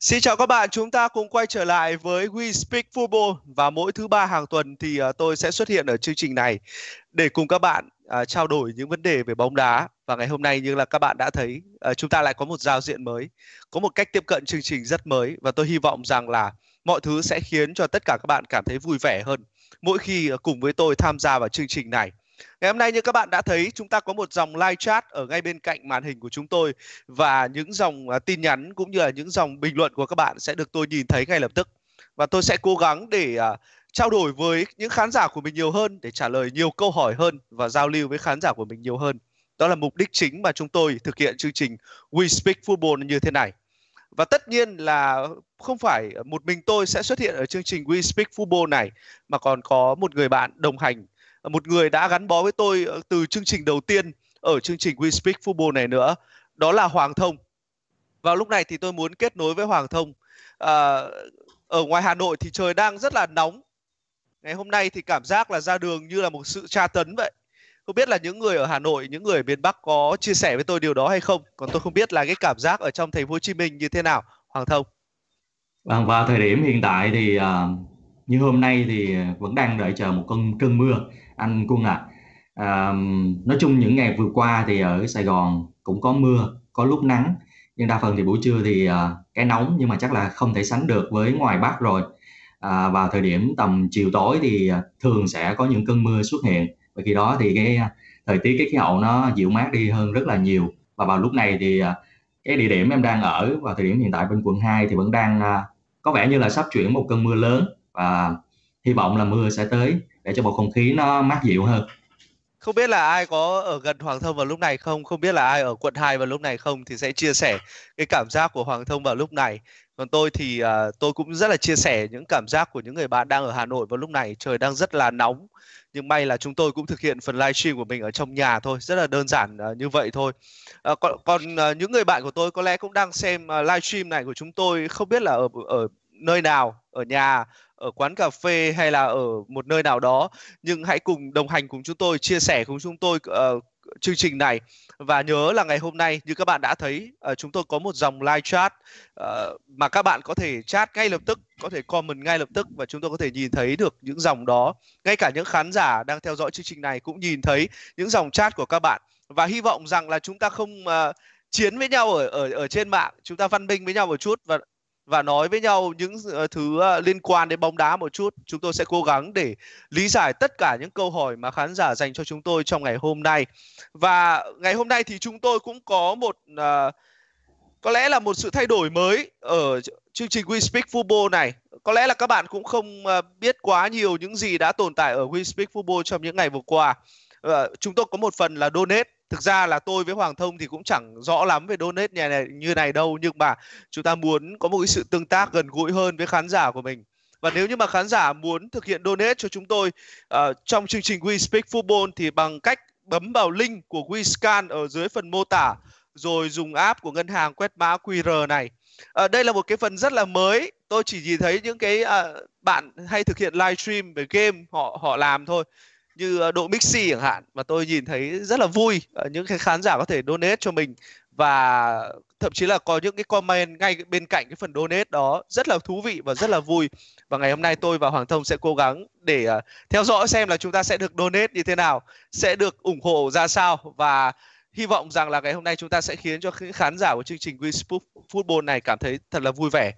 Xin chào các bạn, chúng ta cùng quay trở lại với We Speak Football. Và mỗi thứ ba hàng tuần thì uh, tôi sẽ xuất hiện ở chương trình này để cùng các bạn uh, trao đổi những vấn đề về bóng đá. Và ngày hôm nay như là các bạn đã thấy uh, chúng ta lại có một giao diện mới, có một cách tiếp cận chương trình rất mới. Và tôi hy vọng rằng là mọi thứ sẽ khiến cho tất cả các bạn cảm thấy vui vẻ hơn mỗi khi uh, cùng với tôi tham gia vào chương trình này. Ngày hôm nay như các bạn đã thấy chúng ta có một dòng live chat ở ngay bên cạnh màn hình của chúng tôi và những dòng à, tin nhắn cũng như là những dòng bình luận của các bạn sẽ được tôi nhìn thấy ngay lập tức. Và tôi sẽ cố gắng để uh, trao đổi với những khán giả của mình nhiều hơn để trả lời nhiều câu hỏi hơn và giao lưu với khán giả của mình nhiều hơn. Đó là mục đích chính mà chúng tôi thực hiện chương trình We Speak Football như thế này. Và tất nhiên là không phải một mình tôi sẽ xuất hiện ở chương trình We Speak Football này mà còn có một người bạn đồng hành một người đã gắn bó với tôi ờ, từ chương trình đầu tiên ở chương trình We Speak Football này nữa đó là Hoàng Thông. Vào lúc này thì tôi muốn kết nối với Hoàng Thông. À, ở ngoài Hà Nội thì trời đang rất là nóng. Ngày hôm nay thì cảm giác là ra đường như là một sự tra tấn vậy. Không biết là những người ở Hà Nội những người ở miền Bắc có chia sẻ với tôi điều đó hay không? Còn tôi không biết là cái cảm giác ở trong thành phố Hồ Chí Minh như thế nào Hoàng Thông. Vâng, vào thời điểm hiện tại thì uh, như hôm nay thì vẫn đang đợi chờ một cơn cơn mưa anh Quân ạ. À. À, nói chung những ngày vừa qua thì ở Sài Gòn cũng có mưa, có lúc nắng, nhưng đa phần thì buổi trưa thì uh, cái nóng nhưng mà chắc là không thể sánh được với ngoài Bắc rồi. À, vào thời điểm tầm chiều tối thì ờ, thường sẽ có những cơn mưa xuất hiện và khi đó thì cái ờ, thời tiết cái khí hậu nó dịu mát đi hơn rất là nhiều và vào lúc này thì cái địa điểm em đang ở vào thời điểm hiện tại bên quận 2 thì vẫn đang có vẻ như là sắp chuyển một cơn mưa lớn và hy vọng là mưa sẽ tới để cho bầu không khí nó mát dịu hơn. Không biết là ai có ở gần Hoàng Thông vào lúc này không? Không biết là ai ở quận 2 vào lúc này không? Thì sẽ chia sẻ cái cảm giác của Hoàng Thông vào lúc này. Còn tôi thì uh, tôi cũng rất là chia sẻ những cảm giác của những người bạn đang ở Hà Nội vào lúc này. Trời đang rất là nóng. Nhưng may là chúng tôi cũng thực hiện phần livestream của mình ở trong nhà thôi. Rất là đơn giản uh, như vậy thôi. Uh, còn còn uh, những người bạn của tôi có lẽ cũng đang xem uh, livestream này của chúng tôi. Không biết là ở ở nơi nào ở nhà ở quán cà phê hay là ở một nơi nào đó. Nhưng hãy cùng đồng hành cùng chúng tôi chia sẻ cùng chúng tôi uh, chương trình này. Và nhớ là ngày hôm nay như các bạn đã thấy uh, chúng tôi có một dòng live chat uh, mà các bạn có thể chat ngay lập tức có thể comment ngay lập tức và chúng tôi có thể nhìn thấy được những dòng đó. Ngay cả những khán giả đang theo dõi chương trình này cũng nhìn thấy những dòng chat của các bạn. Và hy vọng rằng là chúng ta không uh, chiến với nhau ở ở ở trên mạng chúng ta văn minh với nhau một chút và và nói với nhau những ờ, thứ ờ, liên quan đến bóng đá một chút. Chúng tôi sẽ cố gắng để lý giải tất cả những câu hỏi mà khán giả dành cho chúng tôi trong ngày hôm nay. Và ngày hôm nay thì chúng tôi cũng có một uh, có lẽ là một sự thay đổi mới ở chương trình We Speak Football này. Có lẽ là các bạn cũng không biết quá nhiều những gì đã tồn tại ở We Speak Football trong những ngày vừa qua. Uh, chúng tôi có một phần là donate thực ra là tôi với Hoàng Thông thì cũng chẳng rõ lắm về donate nhà này như này đâu nhưng mà chúng ta muốn có một cái sự tương tác gần gũi hơn với khán giả của mình và nếu như mà khán giả muốn thực hiện donate cho chúng tôi uh, trong chương trình We Speak Football thì bằng cách bấm vào link của WeScan ở dưới phần mô tả rồi dùng app của ngân hàng quét mã QR này. À, đây là một cái phần rất là mới. Tôi chỉ nhìn thấy những cái à, bạn hay thực hiện livestream về game họ họ làm thôi như ờ, độ Mixi chẳng hạn và tôi nhìn thấy rất là vui ờ, những cái khán giả có thể donate cho mình. Và thậm chí là có những cái comment ngay bên cạnh cái phần donate đó rất là thú vị và rất là vui. Và ngày hôm nay tôi và Hoàng Thông sẽ cố gắng để uh, theo dõi xem là chúng ta sẽ được donate như thế nào sẽ được ủng hộ ra sao. Và hy vọng rằng là ngày hôm nay chúng ta sẽ khiến cho khán giả của chương trình We Football này cảm thấy thật là vui vẻ.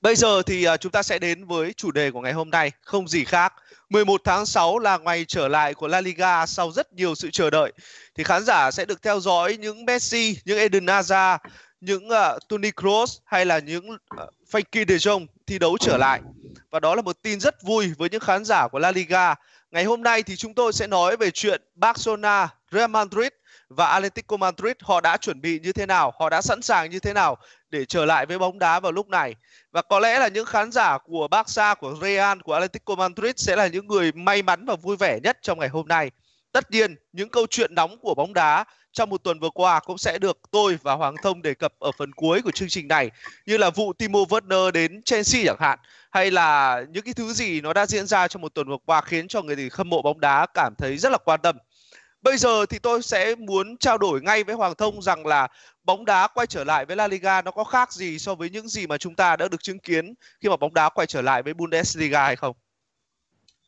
Bây giờ thì uh, chúng ta sẽ đến với chủ đề của ngày hôm nay, không gì khác. 11 tháng 6 là ngày trở lại của La Liga sau rất nhiều sự chờ đợi. Thì khán giả sẽ được theo dõi những Messi, những Eden Hazard, những uh, Toni Kroos hay là những ờ, uh, Frankie de Jong thi đấu trở lại. Và đó là một tin rất vui với những khán giả của La Liga. Ngày hôm nay thì chúng tôi sẽ nói về chuyện Barcelona, Real Madrid và Atletico Madrid họ đã chuẩn bị như thế nào, họ đã sẵn sàng như thế nào để trở lại với bóng đá vào lúc này. Và có lẽ là những khán giả của Barca, của Real, của Atletico Madrid sẽ là những người may mắn và vui vẻ nhất trong ngày hôm nay. Tất nhiên, những câu chuyện nóng của bóng đá trong một tuần vừa qua cũng sẽ được tôi và Hoàng Thông đề cập ở phần cuối của chương trình này như là vụ Timo Werner đến Chelsea chẳng hạn hay là những cái thứ gì nó đã diễn ra trong một tuần vừa qua khiến cho người khâm mộ bóng đá cảm thấy rất là quan tâm bây giờ thì tôi sẽ muốn trao đổi ngay với Hoàng Thông rằng là bóng đá quay trở lại với La Liga nó có khác gì so với những gì mà chúng ta đã được chứng kiến khi mà bóng đá quay trở lại với Bundesliga hay không?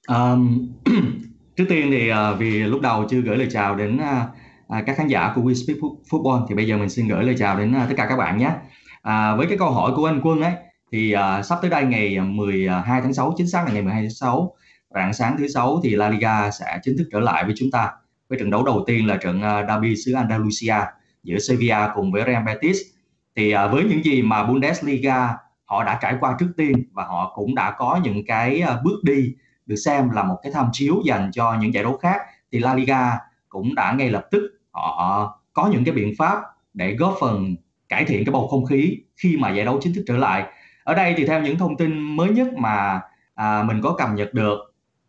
Um, trước tiên thì uh, vì lúc đầu chưa gửi lời chào đến uh, các khán giả của We Speak Football thì bây giờ mình xin gửi lời chào đến uh, tất cả các bạn nhé. À, với cái câu hỏi của anh Quân ấy thì uh, sắp tới đây ngày 12 tháng 6 chính xác là ngày 12 tháng 6 rạng sáng thứ sáu thì La Liga sẽ chính thức trở lại với chúng ta với trận đấu đầu tiên là trận à, Derby xứ Andalusia giữa Sevilla cùng với Real Betis. Thì à, với những gì mà Bundesliga họ đã trải qua trước tiên và họ cũng đã có những cái à, bước đi được xem là một cái tham chiếu dành cho những giải đấu khác thì La Liga cũng đã ngay lập tức họ có những cái biện pháp để góp phần cải thiện cái bầu không khí khi mà giải đấu chính thức trở lại. Ở đây thì theo những thông tin mới nhất mà à, mình có cập nhật được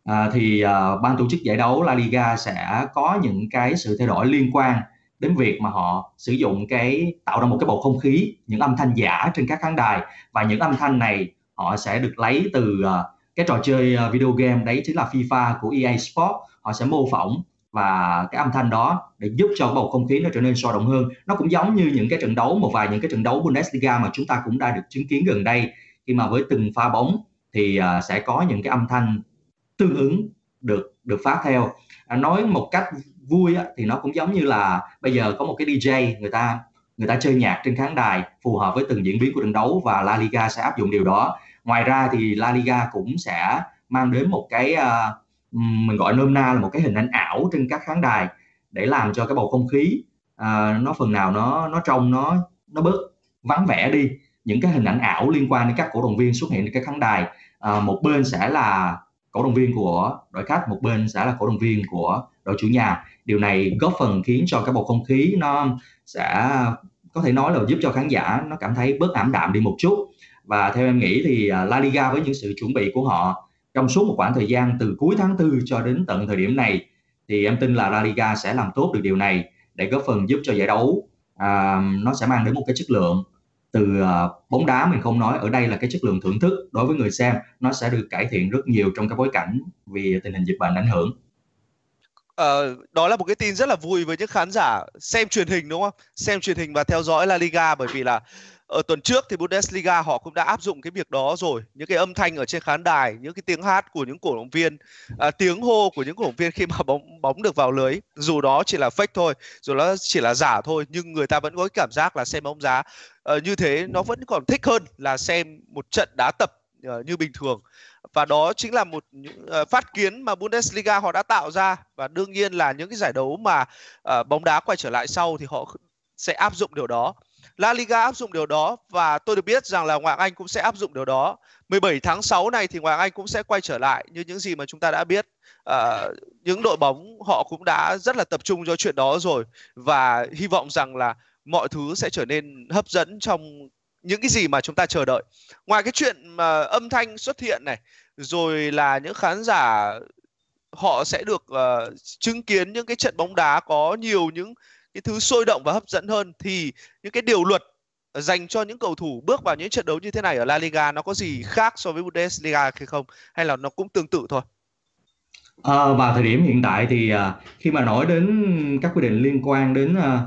à, thì à, ban tổ chức giải đấu La Liga sẽ có những cái sự thay đổi liên quan đến việc mà họ sử dụng cái tạo ra một cái bầu không khí những âm thanh giả trên các khán đài. Và những âm thanh này họ sẽ được lấy từ uh, cái trò chơi uh, video game đấy chính là FIFA của EA Sport. Họ sẽ mô phỏng và cái âm thanh đó để giúp cho bầu không khí nó trở nên sôi động hơn. Nó cũng giống như những cái trận đấu một vài những cái trận đấu Bundesliga mà chúng ta cũng đã được chứng kiến gần đây. Khi mà với từng pha bóng thì uh, sẽ có những cái âm thanh tương ứng được được phát theo. À, nói một cách vui á, thì nó cũng giống như là bây giờ có một cái DJ người ta người ta chơi nhạc trên khán đài phù hợp với từng diễn biến của trận đấu và La Liga sẽ áp dụng điều đó. Ngoài ra thì La Liga cũng sẽ mang đến một cái uh, mình gọi nôm na là một cái hình ảnh ảo trên các khán đài để làm cho cái bầu không khí uh, nó phần nào nó nó trong nó nó bớt vắng vẻ đi. Những cái hình ảnh ảo liên quan đến các cổ động viên xuất hiện trên các khán đài uh, một bên sẽ là cổ động viên của đội khách một bên sẽ là cổ động viên của đội chủ nhà. Điều này góp phần khiến cho cái bầu không khí nó sẽ có thể nói là giúp cho khán giả nó cảm thấy bớt ảm đạm đi một chút. Và theo em nghĩ thì à, La Liga với những sự chuẩn bị của họ trong suốt một khoảng thời gian từ cuối tháng 4 cho đến tận thời điểm này thì em tin là La Liga sẽ làm tốt được điều này để góp phần giúp cho giải đấu à, nó sẽ mang đến một cái chất lượng từ ờ, bóng đá mình không nói ở đây là cái chất lượng thưởng thức đối với người xem nó sẽ được cải thiện rất nhiều trong cái bối cảnh vì tình hình dịch bệnh ảnh hưởng. Uh, đó là một cái tin rất là vui với những khán giả xem truyền hình đúng không? Xem truyền hình và theo dõi La Liga bởi vì là ở tuần trước thì Bundesliga họ cũng đã áp dụng cái việc đó rồi. Những cái âm thanh ở trên khán đài những cái tiếng hát của những cổ động viên à, tiếng hô của những cổ động viên khi mà bóng bóng được vào lưới. Dù đó chỉ là fake thôi dù nó chỉ là giả thôi nhưng người ta vẫn có cái cảm giác là xem bóng giá. Ờ, như thế nó vẫn còn thích hơn là xem một trận đá tập uh, như bình thường và đó chính là một những uh, phát kiến mà Bundesliga họ đã tạo ra và đương nhiên là những cái giải đấu mà uh, bóng đá quay trở lại sau thì họ sẽ áp dụng điều đó La Liga áp dụng điều đó và tôi được biết rằng là Ngoại Anh cũng sẽ áp dụng điều đó. 17 tháng 6 này thì Ngoại Anh cũng sẽ quay trở lại như những gì mà chúng ta đã biết. À, những đội bóng họ cũng đã rất là tập trung cho chuyện đó rồi và hy vọng rằng là mọi thứ sẽ trở nên hấp dẫn trong những cái gì mà chúng ta chờ đợi. Ngoài cái chuyện mà âm thanh xuất hiện này, rồi là những khán giả họ sẽ được uh, chứng kiến những cái trận bóng đá có nhiều những cái thứ sôi động và hấp dẫn hơn thì những cái điều luật dành cho những cầu thủ bước vào những trận đấu như thế này ở La Liga nó có gì khác so với Bundesliga hay không hay là nó cũng tương tự thôi? À, vào thời điểm hiện tại thì à, khi mà nói đến các quy định liên quan đến à,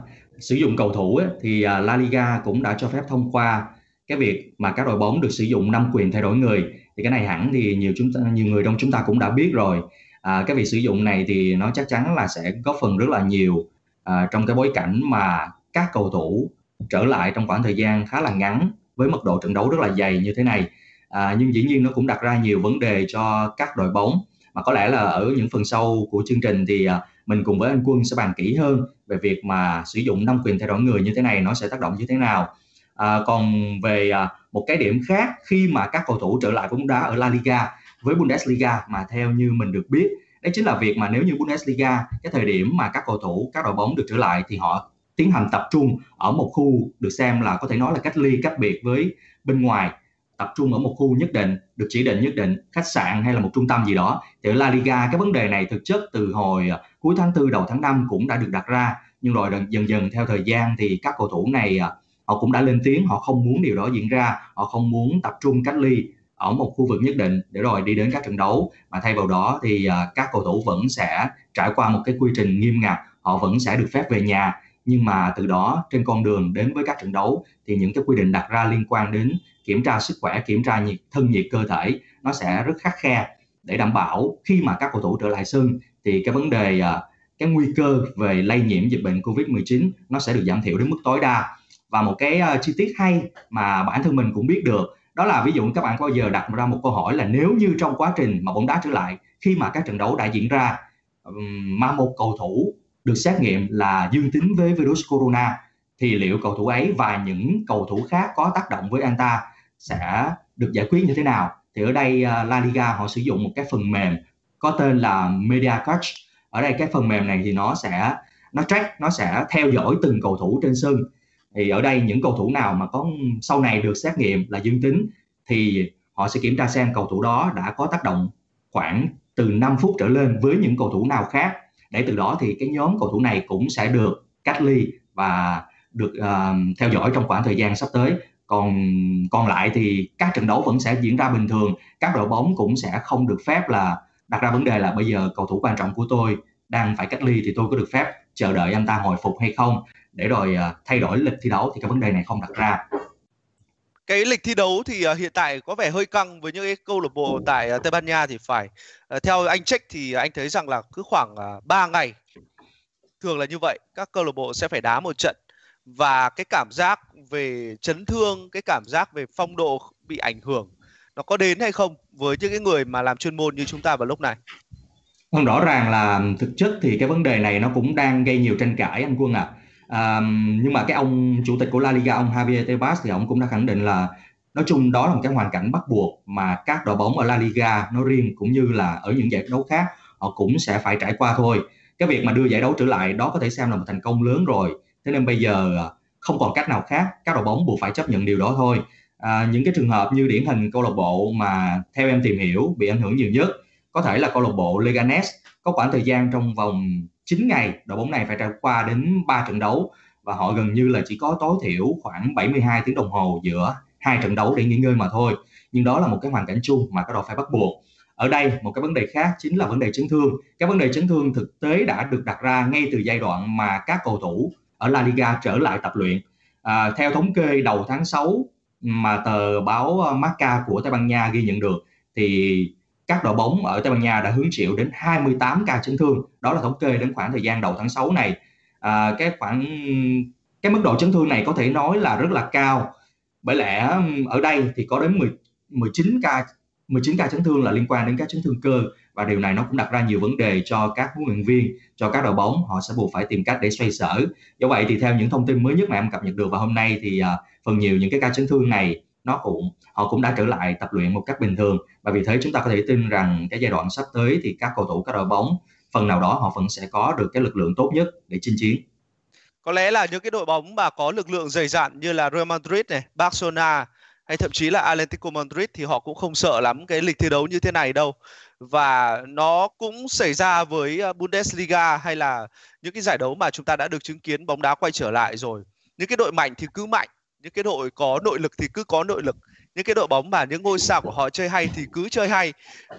sử dụng cầu thủ ấy, thì à, La Liga cũng đã cho phép thông qua cái việc mà các đội bóng được sử dụng năm quyền thay đổi người. Thì cái này hẳn thì nhiều chúng ta nhiều người trong chúng ta cũng đã biết rồi. À, cái việc sử dụng này thì nó chắc chắn là sẽ góp phần rất là nhiều à, trong cái bối cảnh mà các cầu thủ trở lại trong khoảng thời gian khá là ngắn với mật độ trận đấu rất là dày như thế này. À, nhưng dĩ nhiên nó cũng đặt ra nhiều vấn đề cho các đội bóng. Mà có lẽ là ở những phần sau của chương trình thì à, mình cùng với anh Quân sẽ bàn kỹ hơn về việc mà sử dụng năm quyền thay đổi người như thế này nó sẽ tác động như thế nào. À, còn về à, một cái điểm khác khi mà các cầu thủ trở lại bóng đá ở La Liga với Bundesliga mà theo như mình được biết đấy chính là việc mà nếu như Bundesliga cái thời điểm mà các cầu thủ các đội bóng được trở lại thì họ tiến hành tập trung ở một khu được xem là có thể nói là cách ly cách biệt với bên ngoài. Tập trung ở một khu nhất định được chỉ định nhất định khách sạn hay là một trung tâm gì đó. Thì ở La Liga cái vấn đề này thực chất từ hồi à, cuối tháng 4 đầu tháng 5 cũng đã được đặt ra. Nhưng rồi dần dần theo thời gian thì các cầu thủ này à, họ cũng đã lên tiếng, họ không muốn điều đó diễn ra. Họ không muốn tập trung cách ly ở một khu vực nhất định để rồi đi đến các trận đấu. Mà thay vào đó thì à, các cầu thủ vẫn sẽ trải qua một cái quy trình nghiêm ngặt. Họ vẫn sẽ được phép về nhà. Nhưng mà từ đó, trên con đường đến với các trận đấu thì những cái quy định đặt ra liên quan đến kiểm tra sức khỏe, kiểm tra nhiệt, thân nhiệt cơ thể nó sẽ rất khắc khe để đảm bảo khi mà các cầu thủ trở lại sân thì cái vấn đề à, cái nguy cơ về lây nhiễm dịch bệnh Covid-19 nó sẽ được giảm thiểu đến mức tối đa. Và một cái à, chi tiết hay mà bản thân mình cũng biết được, đó là ví dụ các bạn có bao giờ đặt ra một câu hỏi là nếu như trong quá trình mà bóng đá trở lại, khi mà các trận đấu đã diễn ra mà một cầu thủ được xét nghiệm là dương tính với virus corona, thì liệu cầu thủ ấy và những cầu thủ khác có tác động với anh ta sẽ được giải quyết như thế nào? Thì ở đây à, La Liga họ sử dụng một cái phần mềm có tên là Media Coach. Ở đây cái phần mềm này thì nó sẽ nó track nó sẽ theo dõi từng cầu thủ trên sân. Thì ở đây những cầu thủ nào mà có sau này được xét nghiệm là dương tính thì họ sẽ kiểm tra xem cầu thủ đó đã có tác động khoảng từ 5 phút trở lên với những cầu thủ nào khác. Để từ đó thì cái nhóm cầu thủ này cũng sẽ được cách ly và được uh, theo dõi trong khoảng thời gian sắp tới. Còn còn lại thì các trận đấu vẫn sẽ diễn ra bình thường. Các đội bóng cũng sẽ không được phép là đặt ra vấn đề là bây giờ cầu thủ quan trọng của tôi đang phải cách ly thì tôi có được phép chờ đợi anh ta hồi phục hay không? Để rồi à, thay đổi lịch thi đấu thì cái vấn đề này không đặt ra. Cái lịch thi đấu thì à, hiện tại có vẻ hơi căng với những cái câu lạc bộ tại à, Tây Ban Nha thì phải theo anh check thì anh thấy rằng là cứ khoảng 3 ngày thường là như vậy, các câu lạc bộ sẽ phải đá một trận. Và cái cảm giác về chấn thương, cái cảm giác về phong độ bị ảnh hưởng nó có đến hay không với những cái người mà làm chuyên môn như chúng ta vào lúc này? Không rõ ràng là thực chất thì cái vấn đề này nó cũng đang gây nhiều tranh cãi anh quân ạ. À. à, nhưng mà cái ông chủ tịch của La Liga ông Javier Tebas thì ông cũng đã khẳng định là nói chung đó là một cái hoàn cảnh bắt buộc mà các đội bóng ở La Liga nói riêng cũng như là ở những giải đấu khác họ cũng sẽ phải trải qua thôi. Cái việc mà đưa giải đấu trở lại đó có thể xem là một thành công lớn rồi. Thế nên bây giờ ờ, không còn cách nào khác các đội bóng buộc phải chấp nhận điều đó thôi à, những cái trường hợp như điển hình câu lạc bộ mà theo em tìm hiểu bị ảnh hưởng nhiều nhất có thể là câu lạc bộ Leganes có khoảng thời gian trong vòng 9 ngày đội bóng này phải trải qua đến 3 trận đấu và họ gần như là chỉ có tối thiểu khoảng 72 tiếng đồng hồ giữa hai trận đấu để nghỉ ngơi mà thôi. Nhưng đó là một cái hoàn cảnh chung mà các đội phải bắt buộc. Ở đây một cái vấn đề khác chính là vấn đề chấn thương. Cái vấn đề chấn thương thực tế đã được đặt ra ngay từ giai đoạn mà các cầu thủ ở La Liga trở lại tập luyện. À, theo thống kê đầu tháng 6 mà tờ báo ờ, Marca của Tây Ban Nha ghi nhận được thì các đội bóng ở Tây Ban Nha đã hứng chịu đến 28 ca chấn thương. Đó là thống kê đến khoảng thời gian đầu tháng 6 này. À, cái khoảng cái mức độ chấn thương này có thể nói là rất là cao. Bởi lẽ ở đây thì có đến 10, 19 ca 19 ca chấn thương là liên quan đến các chấn thương cơ và điều này nó cũng đặt ra nhiều vấn đề cho các huấn luyện viên cho các đội bóng họ sẽ buộc phải tìm cách để xoay sở. Do vậy thì theo những thông tin mới nhất mà em cập nhật được vào hôm nay thì uh, phần nhiều những cái ca chấn thương này nó cũng họ cũng đã trở lại tập luyện một cách bình thường. Và vì thế chúng ta có thể tin rằng cái giai đoạn sắp tới thì các cầu thủ các đội bóng phần nào đó họ vẫn sẽ có được cái lực lượng tốt nhất để chinh chiến. Có lẽ là những cái đội bóng mà có lực lượng dày dặn như là Real Madrid này, Barcelona hay thậm chí là Atletico Madrid thì họ cũng không sợ lắm cái lịch thi đấu như thế này đâu và nó cũng xảy ra với ờ, Bundesliga hay là những cái giải đấu mà chúng ta đã được chứng kiến bóng đá quay trở lại rồi. Những cái đội mạnh thì cứ mạnh những cái đội có nội lực thì cứ có nội lực những cái đội bóng mà những ngôi sao của họ chơi hay thì cứ chơi hay.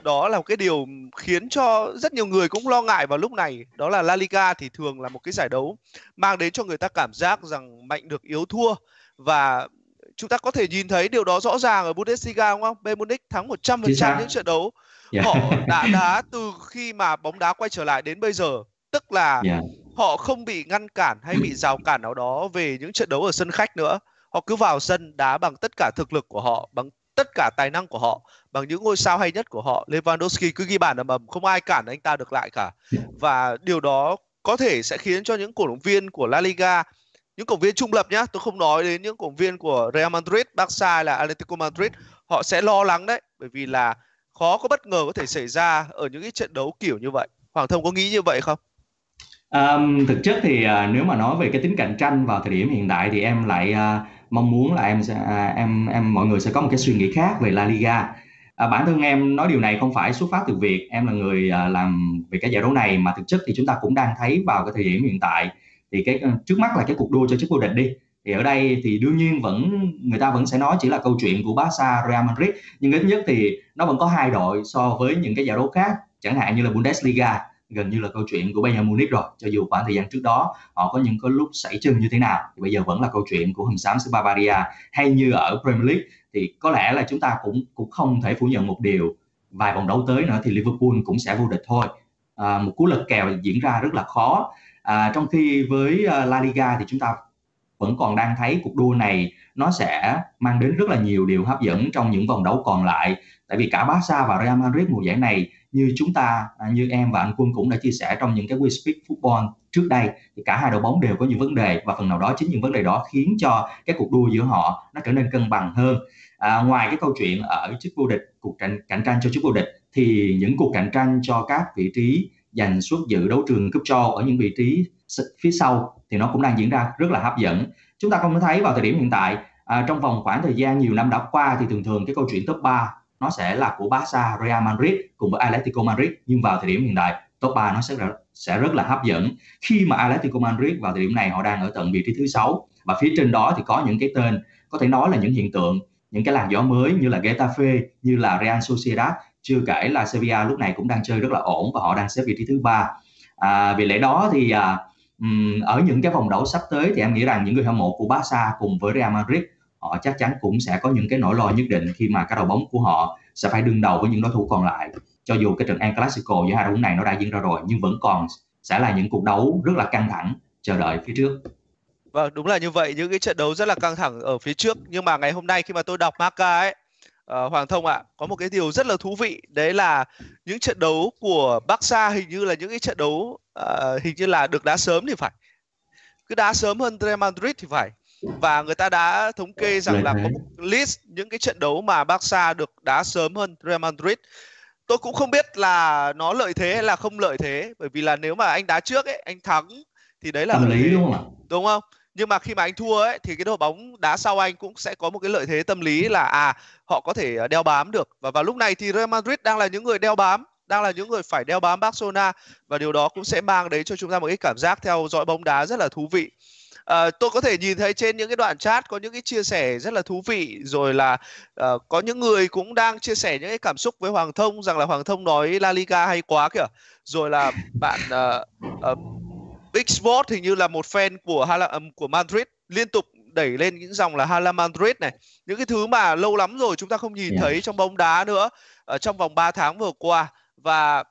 Đó là một cái điều khiến cho rất nhiều người cũng lo ngại vào lúc này. Đó là La Liga thì thường là một cái giải đấu mang đến cho người ta cảm giác rằng mạnh được yếu thua. Và chúng ta có thể nhìn thấy điều đó rõ ràng ở Bundesliga đúng không? Bayern Munich thắng 100% những trận đấu yeah. họ đã đá từ khi mà bóng đá quay trở lại đến bây giờ. Tức là yeah. họ không bị ngăn cản hay bị rào cản nào đó về những trận đấu ở sân khách nữa. Họ cứ vào sân đá bằng tất cả thực lực của họ bằng tất cả tài năng của họ bằng những ngôi sao hay nhất của họ. Lewandowski cứ ghi bàn ầm ầm không ai cản anh ta được lại cả. Và điều đó có thể sẽ khiến cho những cổ động viên của La Liga những cổ viên trung lập nhá tôi không nói đến những cổ động viên của Real Madrid, Barca hay là Atletico Madrid họ sẽ lo lắng đấy. Bởi vì là khó có bất ngờ có thể xảy ra ở những cái trận đấu kiểu như vậy Hoàng Thông có nghĩ như vậy không? Um, thực chất thì uh, nếu mà nói về cái tính cạnh tranh vào thời điểm hiện tại thì em lại uh, mong muốn là em sẽ uh, em em mọi người sẽ có một cái suy nghĩ khác về La Liga. À, bản thân em nói điều này không phải xuất phát từ việc em là người à, làm về cái giải đấu này mà thực chất thì chúng ta cũng đang thấy vào cái thời điểm hiện tại thì cái trước mắt là cái cuộc đua cho chức vô địch đi thì ở đây thì đương nhiên vẫn người ta vẫn sẽ nói chỉ là câu chuyện của Barca, Real Madrid nhưng ít nhất thì nó vẫn có hai đội so với những cái giải đấu khác chẳng hạn như là Bundesliga gần như là câu chuyện của Bayern Munich rồi. Cho dù khoảng thời gian trước đó họ có những cái lúc xảy chân như thế nào thì bây giờ vẫn là câu chuyện của hồng xám xứ Bavaria. Hay như ở Premier League thì có lẽ là chúng ta cũng cũng không thể phủ nhận một điều vài vòng đấu tới nữa thì Liverpool cũng sẽ vô địch thôi. À, một cú lật kèo diễn ra rất là khó. À, trong khi với à, La Liga thì chúng ta vẫn còn đang thấy cuộc đua này nó sẽ mang đến rất là nhiều điều hấp dẫn trong những vòng đấu còn lại. Tại vì cả Barca và Real Madrid mùa giải này như chúng ta à, như em và anh Quân cũng đã chia sẻ trong những cái We Speak Football trước đây thì cả hai đội bóng đều có những vấn đề và phần nào đó chính những vấn đề đó khiến cho cái cuộc đua giữa họ nó trở nên cân bằng hơn. À, ngoài cái câu chuyện ở chức vô địch cuộc cạnh, cạnh tranh cho chức vô địch thì những cuộc cạnh tranh cho các vị trí giành suất dự đấu trường cúp châu ở những vị trí phía sau thì nó cũng đang diễn ra rất là hấp dẫn. Chúng ta không thấy vào thời điểm hiện tại à, trong vòng khoảng thời gian nhiều năm đã qua thì thường thường cái câu chuyện top 3 nó sẽ là của Barca, Real Madrid cùng với Atletico Madrid. Nhưng vào thời điểm hiện tại top 3 nó sẽ sẽ rất là hấp dẫn. Khi mà Atletico Madrid vào thời điểm này họ đang ở tận vị trí thứ sáu và phía trên đó thì có những cái tên có thể nói là những hiện tượng những cái làn gió mới như là Getafe như là Real Sociedad. Chưa kể là Sevilla lúc này cũng đang chơi rất là ổn và họ đang xếp vị trí thứ ba. À, vì lẽ đó thì à, ở những cái vòng đấu sắp tới thì em nghĩ rằng những người hâm mộ của Barca cùng với Real Madrid họ chắc chắn cũng sẽ có những cái nỗi lo nhất định khi mà các đội bóng của họ sẽ phải đương đầu với những đối thủ còn lại. Cho dù cái trận El Clasico giữa hai đội bóng này nó đã diễn ra rồi nhưng vẫn còn sẽ là những cuộc đấu rất là căng thẳng chờ đợi phía trước. Vâng, đúng là như vậy, những cái trận đấu rất là căng thẳng ở phía trước. Nhưng mà ngày hôm nay khi mà tôi đọc Marca ấy uh, Hoàng Thông ạ, à, có một cái điều rất là thú vị đấy là những trận đấu của Barca hình như là những cái trận đấu uh, hình như là được đá sớm thì phải. Cứ đá sớm hơn Real Madrid thì phải. Và người ta đã thống kê rằng là có một list những cái trận đấu mà Barca được đá sớm hơn Real Madrid. Tôi cũng không biết là nó lợi thế hay là không lợi thế bởi vì là nếu mà anh đá trước ấy, anh thắng thì đấy là Tâm lý đúng không ạ? Đúng không? nhưng mà khi mà anh thua ấy thì cái đội bóng đá sau anh cũng sẽ có một cái lợi thế tâm lý là à họ có thể à, đeo bám được. Và vào lúc này thì Real Madrid đang là những người đeo bám đang là những người phải đeo bám Barcelona. Và điều đó cũng sẽ mang đến cho chúng ta một cái cảm giác theo dõi bóng đá rất là thú vị. À, tôi có thể nhìn thấy trên những cái đoạn chat có những cái chia sẻ rất là thú vị. Rồi là uh, có những người cũng đang chia sẻ những cái cảm xúc với Hoàng Thông rằng là Hoàng Thông nói La Liga hay quá kìa. Rồi là bạn uh, uh, Big Sport hình như là một fan của Hala, của Madrid liên tục đẩy lên những dòng là Hala Madrid này những cái thứ mà lâu lắm rồi chúng ta không nhìn yeah. thấy trong bóng đá nữa ở trong vòng 3 tháng vừa qua và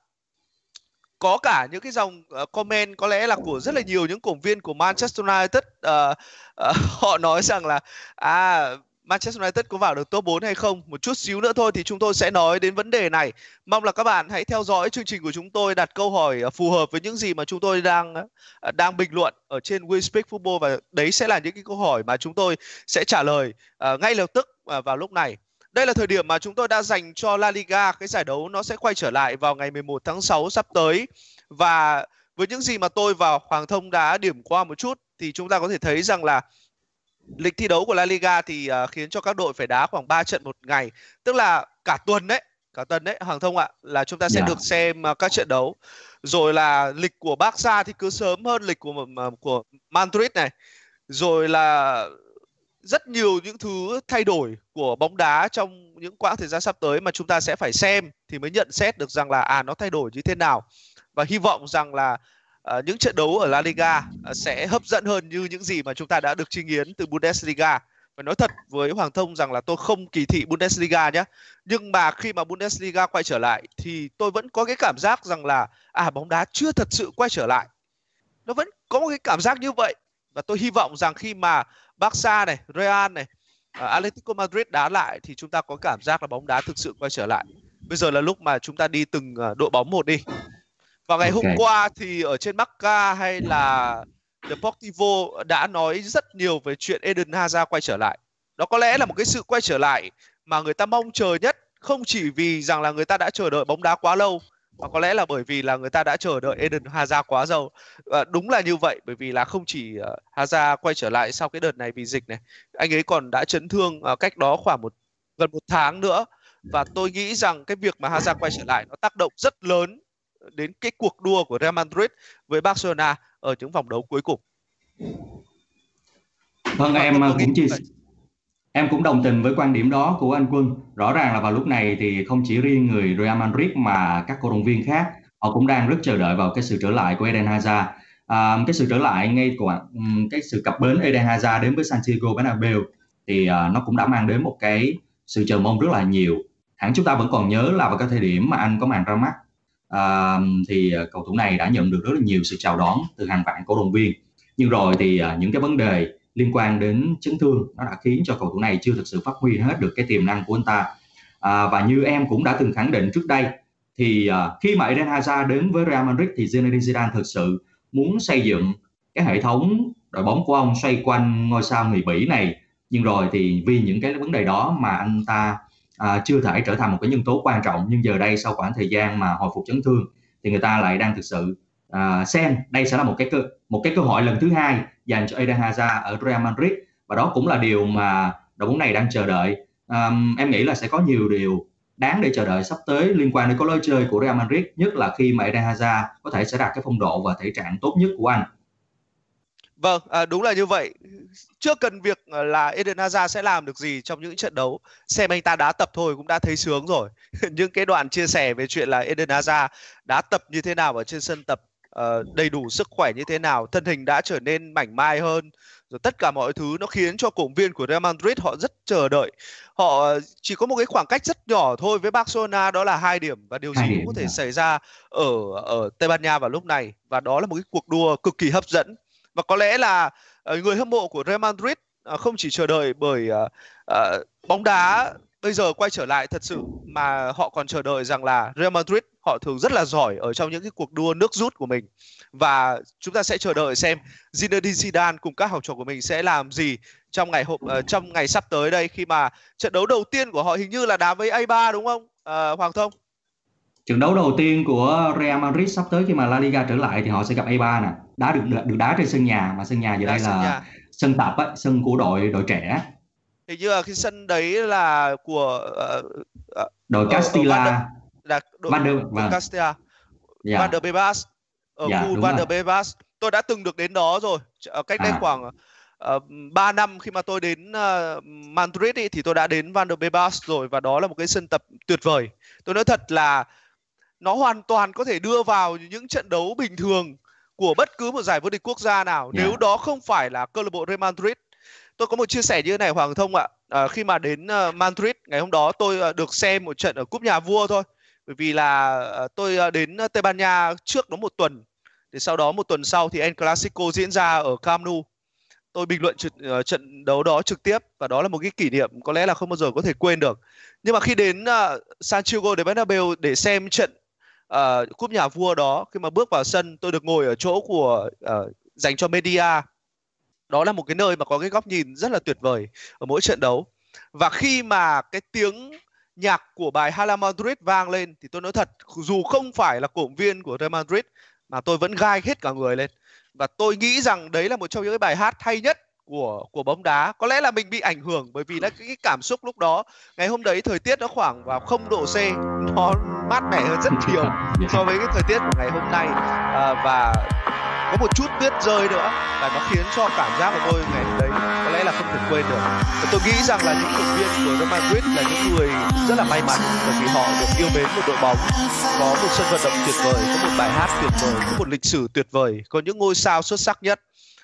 có cả những cái dòng uh, comment có lẽ là của rất là nhiều những cổ viên của Manchester United uh, uh, họ nói rằng là à Manchester United có vào được top 4 hay không. Một chút xíu nữa thôi thì chúng tôi sẽ nói đến vấn đề này. Mong là các bạn hãy theo dõi chương trình của chúng tôi đặt câu hỏi ờ, phù hợp với những gì mà chúng tôi đang ờ, đang bình luận ở trên We Speak Football và đấy sẽ là những cái câu hỏi mà chúng tôi sẽ trả lời uh, ngay lập tức uh, vào lúc này. Đây là thời điểm mà chúng tôi đã dành cho La Liga, cái giải đấu nó sẽ quay trở lại vào ngày 11 tháng 6 sắp tới và với những gì mà tôi và Hoàng Thông đã điểm qua một chút thì chúng ta có thể thấy rằng là lịch thi đấu của La Liga thì uh, khiến cho các đội phải đá khoảng 3 trận một ngày tức là cả tuần đấy cả tuần đấy Hoàng Thông ạ là chúng ta sẽ yeah. Dạ. được xem uh, các trận đấu rồi là lịch của Barca thì cứ sớm hơn lịch của uh, của Madrid này rồi là rất nhiều những thứ thay đổi của bóng đá trong những quãng thời gian sắp tới mà chúng ta sẽ phải xem thì mới nhận xét được rằng là à nó thay đổi như thế nào và hy vọng rằng là uh, những trận đấu ở La Liga uh, sẽ hấp dẫn hơn như những gì mà chúng ta đã được chứng kiến từ Bundesliga. Phải nói thật với Hoàng Thông rằng là tôi không kỳ thị Bundesliga nhé. Nhưng mà khi mà Bundesliga quay trở lại thì tôi vẫn có cái cảm giác rằng là à bóng đá chưa thật sự quay trở lại. Nó vẫn có một cái cảm giác như vậy và tôi hy vọng rằng khi mà Barca này, Real này, ờ, uh, Atletico Madrid đá lại thì chúng ta có cảm giác là bóng đá thực sự quay trở lại. Bây giờ là lúc mà chúng ta đi từng uh, đội bóng một đi và ngày okay. hôm qua thì ở trên Marca hay là Deportivo đã nói rất nhiều về chuyện Eden Hazard quay trở lại. Đó có lẽ là một cái sự quay trở lại mà người ta mong chờ nhất không chỉ vì rằng là người ta đã chờ đợi bóng đá quá lâu mà có lẽ là bởi vì là người ta đã chờ đợi Eden Hazard quá lâu. À, đúng là như vậy bởi vì là không chỉ uh, Hazard quay trở lại sau cái đợt này vì dịch này, anh ấy còn đã chấn thương uh, cách đó khoảng một gần một tháng nữa và tôi nghĩ rằng cái việc mà Hazard quay trở lại nó tác động rất lớn đến cái cuộc đua của Real Madrid với Barcelona ở những vòng đấu cuối cùng. Vâng, em cũng chia em cũng đồng tình với quan điểm đó của anh Quân. Rõ ràng là vào lúc này thì không chỉ riêng người Real Madrid mà các cổ động viên khác họ cũng đang rất chờ đợi vào cái sự trở lại của Eden Hazard à, cái sự trở lại ngay của cái sự cập bến Eden Hazard đến với Santiago Bernabeu thì uh, nó cũng đã mang đến một cái sự chờ mong rất là nhiều hẳn chúng ta vẫn còn nhớ là vào cái thời điểm mà anh có màn ra mắt à, thì ờ, cầu thủ này đã nhận được rất là nhiều sự chào đón từ hàng vạn cổ động viên. Nhưng rồi thì à, những cái vấn đề liên quan đến chấn thương nó đã khiến cho cầu thủ này chưa thực sự phát huy hết được cái tiềm năng của anh ta. À, và như em cũng đã từng khẳng định trước đây thì à, khi mà Eden Hazard đến với Real Madrid thì Zinedine Zidane thực sự muốn xây dựng cái hệ thống đội bóng của ông xoay quanh ngôi sao người Bỉ này. Nhưng rồi thì vì những cái vấn đề đó mà anh ta à, chưa thể trở thành một cái nhân tố quan trọng nhưng giờ đây sau khoảng thời gian mà hồi phục chấn thương thì người ta lại đang thực sự à, xem đây sẽ là một cái cơ một cái cơ hội lần thứ hai dành cho Eden Hazard ở Real Madrid. Và đó cũng là điều mà đội bóng này đang chờ đợi. À, em nghĩ là sẽ có nhiều điều đáng để chờ đợi sắp tới liên quan đến có lối chơi của Real Madrid nhất là khi mà Eden Hazard có thể sẽ đạt cái phong độ và thể trạng tốt nhất của anh. Vâng, à, đúng là như vậy. Chưa cần việc à, là Eden Hazard sẽ làm được gì trong những trận đấu, xem anh ta đá tập thôi cũng đã thấy sướng rồi. những cái đoạn chia sẻ về chuyện là Eden Hazard đá tập như thế nào ở trên sân tập, uh, đầy đủ sức khỏe như thế nào, thân hình đã trở nên mảnh mai hơn, rồi tất cả mọi thứ nó khiến cho cổ viên của Real Madrid họ rất chờ đợi. Họ chỉ có một cái khoảng cách rất nhỏ thôi với Barcelona đó là hai điểm và điều gì cũng có thể xảy ra ở ở Tây Ban Nha vào lúc này và đó là một cái cuộc đua cực kỳ hấp dẫn và có lẽ là ờ, người hâm mộ của Real Madrid ờ, không chỉ chờ đợi bởi ờ, bóng đá bây giờ quay trở lại thật sự mà họ còn chờ đợi rằng là Real Madrid họ thường rất là giỏi ở trong những cái cuộc đua nước rút của mình và chúng ta sẽ chờ đợi xem Zinedine Zidane cùng các học trò của mình sẽ làm gì trong ngày hôm uh, trong ngày sắp tới đây khi mà trận đấu đầu tiên của họ hình như là đá với A3 đúng không uh, Hoàng Thông? Trận đấu đầu tiên của Real Madrid sắp tới khi mà La Liga trở lại thì họ sẽ gặp A3 nè đá được được đá trên sân nhà mà sân nhà giờ đây là nhà. sân tập á, sân của đội đội trẻ hình như là cái sân đấy là của uh, uh, đội Castilla là đội, Van der, vâng. Castilla yeah. Dạ. Van der Bebas ở yeah, dạ, khu Van der Bebas tôi đã từng được đến đó rồi cách đây à. khoảng uh, 3 năm khi mà tôi đến uh, Madrid ý, thì tôi đã đến Van der Bebas rồi và đó là một cái sân tập tuyệt vời tôi nói thật là nó hoàn toàn có thể đưa vào những trận đấu bình thường của bất cứ một giải vô địch quốc gia nào yeah. nếu đó không phải là câu lạc bộ Real Madrid. Tôi có một chia sẻ như thế này Hoàng Thông ạ. À, khi mà đến uh, Madrid ngày hôm đó tôi uh, được xem một trận ở cúp nhà vua thôi. Bởi vì là uh, tôi uh, đến Tây Ban Nha trước đó một tuần. Thì sau đó một tuần sau thì El Clasico diễn ra ở Camp Nou. Tôi bình luận trực, uh, trận đấu đó trực tiếp và đó là một cái kỷ niệm có lẽ là không bao giờ có thể quên được. Nhưng mà khi đến uh, Santiago de Bernabeu để xem trận Ờ, uh, cúp nhà vua đó khi mà bước vào sân tôi được ngồi ở chỗ của uh, dành cho media. Đó là một cái nơi mà có cái góc nhìn rất là tuyệt vời ở mỗi trận đấu. Và khi mà cái tiếng nhạc của bài Hala Madrid vang lên thì tôi nói thật dù không phải là cổ viên của Real Madrid mà tôi vẫn gai hết cả người lên. Và tôi nghĩ rằng đấy là một trong những cái bài hát hay nhất của của bóng đá. Có lẽ là mình bị ảnh hưởng bởi vì là cái, cảm xúc lúc đó. Ngày hôm đấy thời tiết nó khoảng vào không độ c nó mát mẻ hơn rất nhiều so với cái thời tiết của ngày hôm nay. À, và có một chút tuyết rơi nữa và nó khiến cho cảm giác của tôi ngày hôm đấy có lẽ là không thể quên được. Và tôi nghĩ rằng là những cổ viên của Real Madrid là những người rất là may mắn bởi vì họ được yêu mến một đội bóng có một sân vận động tuyệt vời có một bài hát tuyệt vời có một lịch sử tuyệt vời có những ngôi sao xuất sắc nhất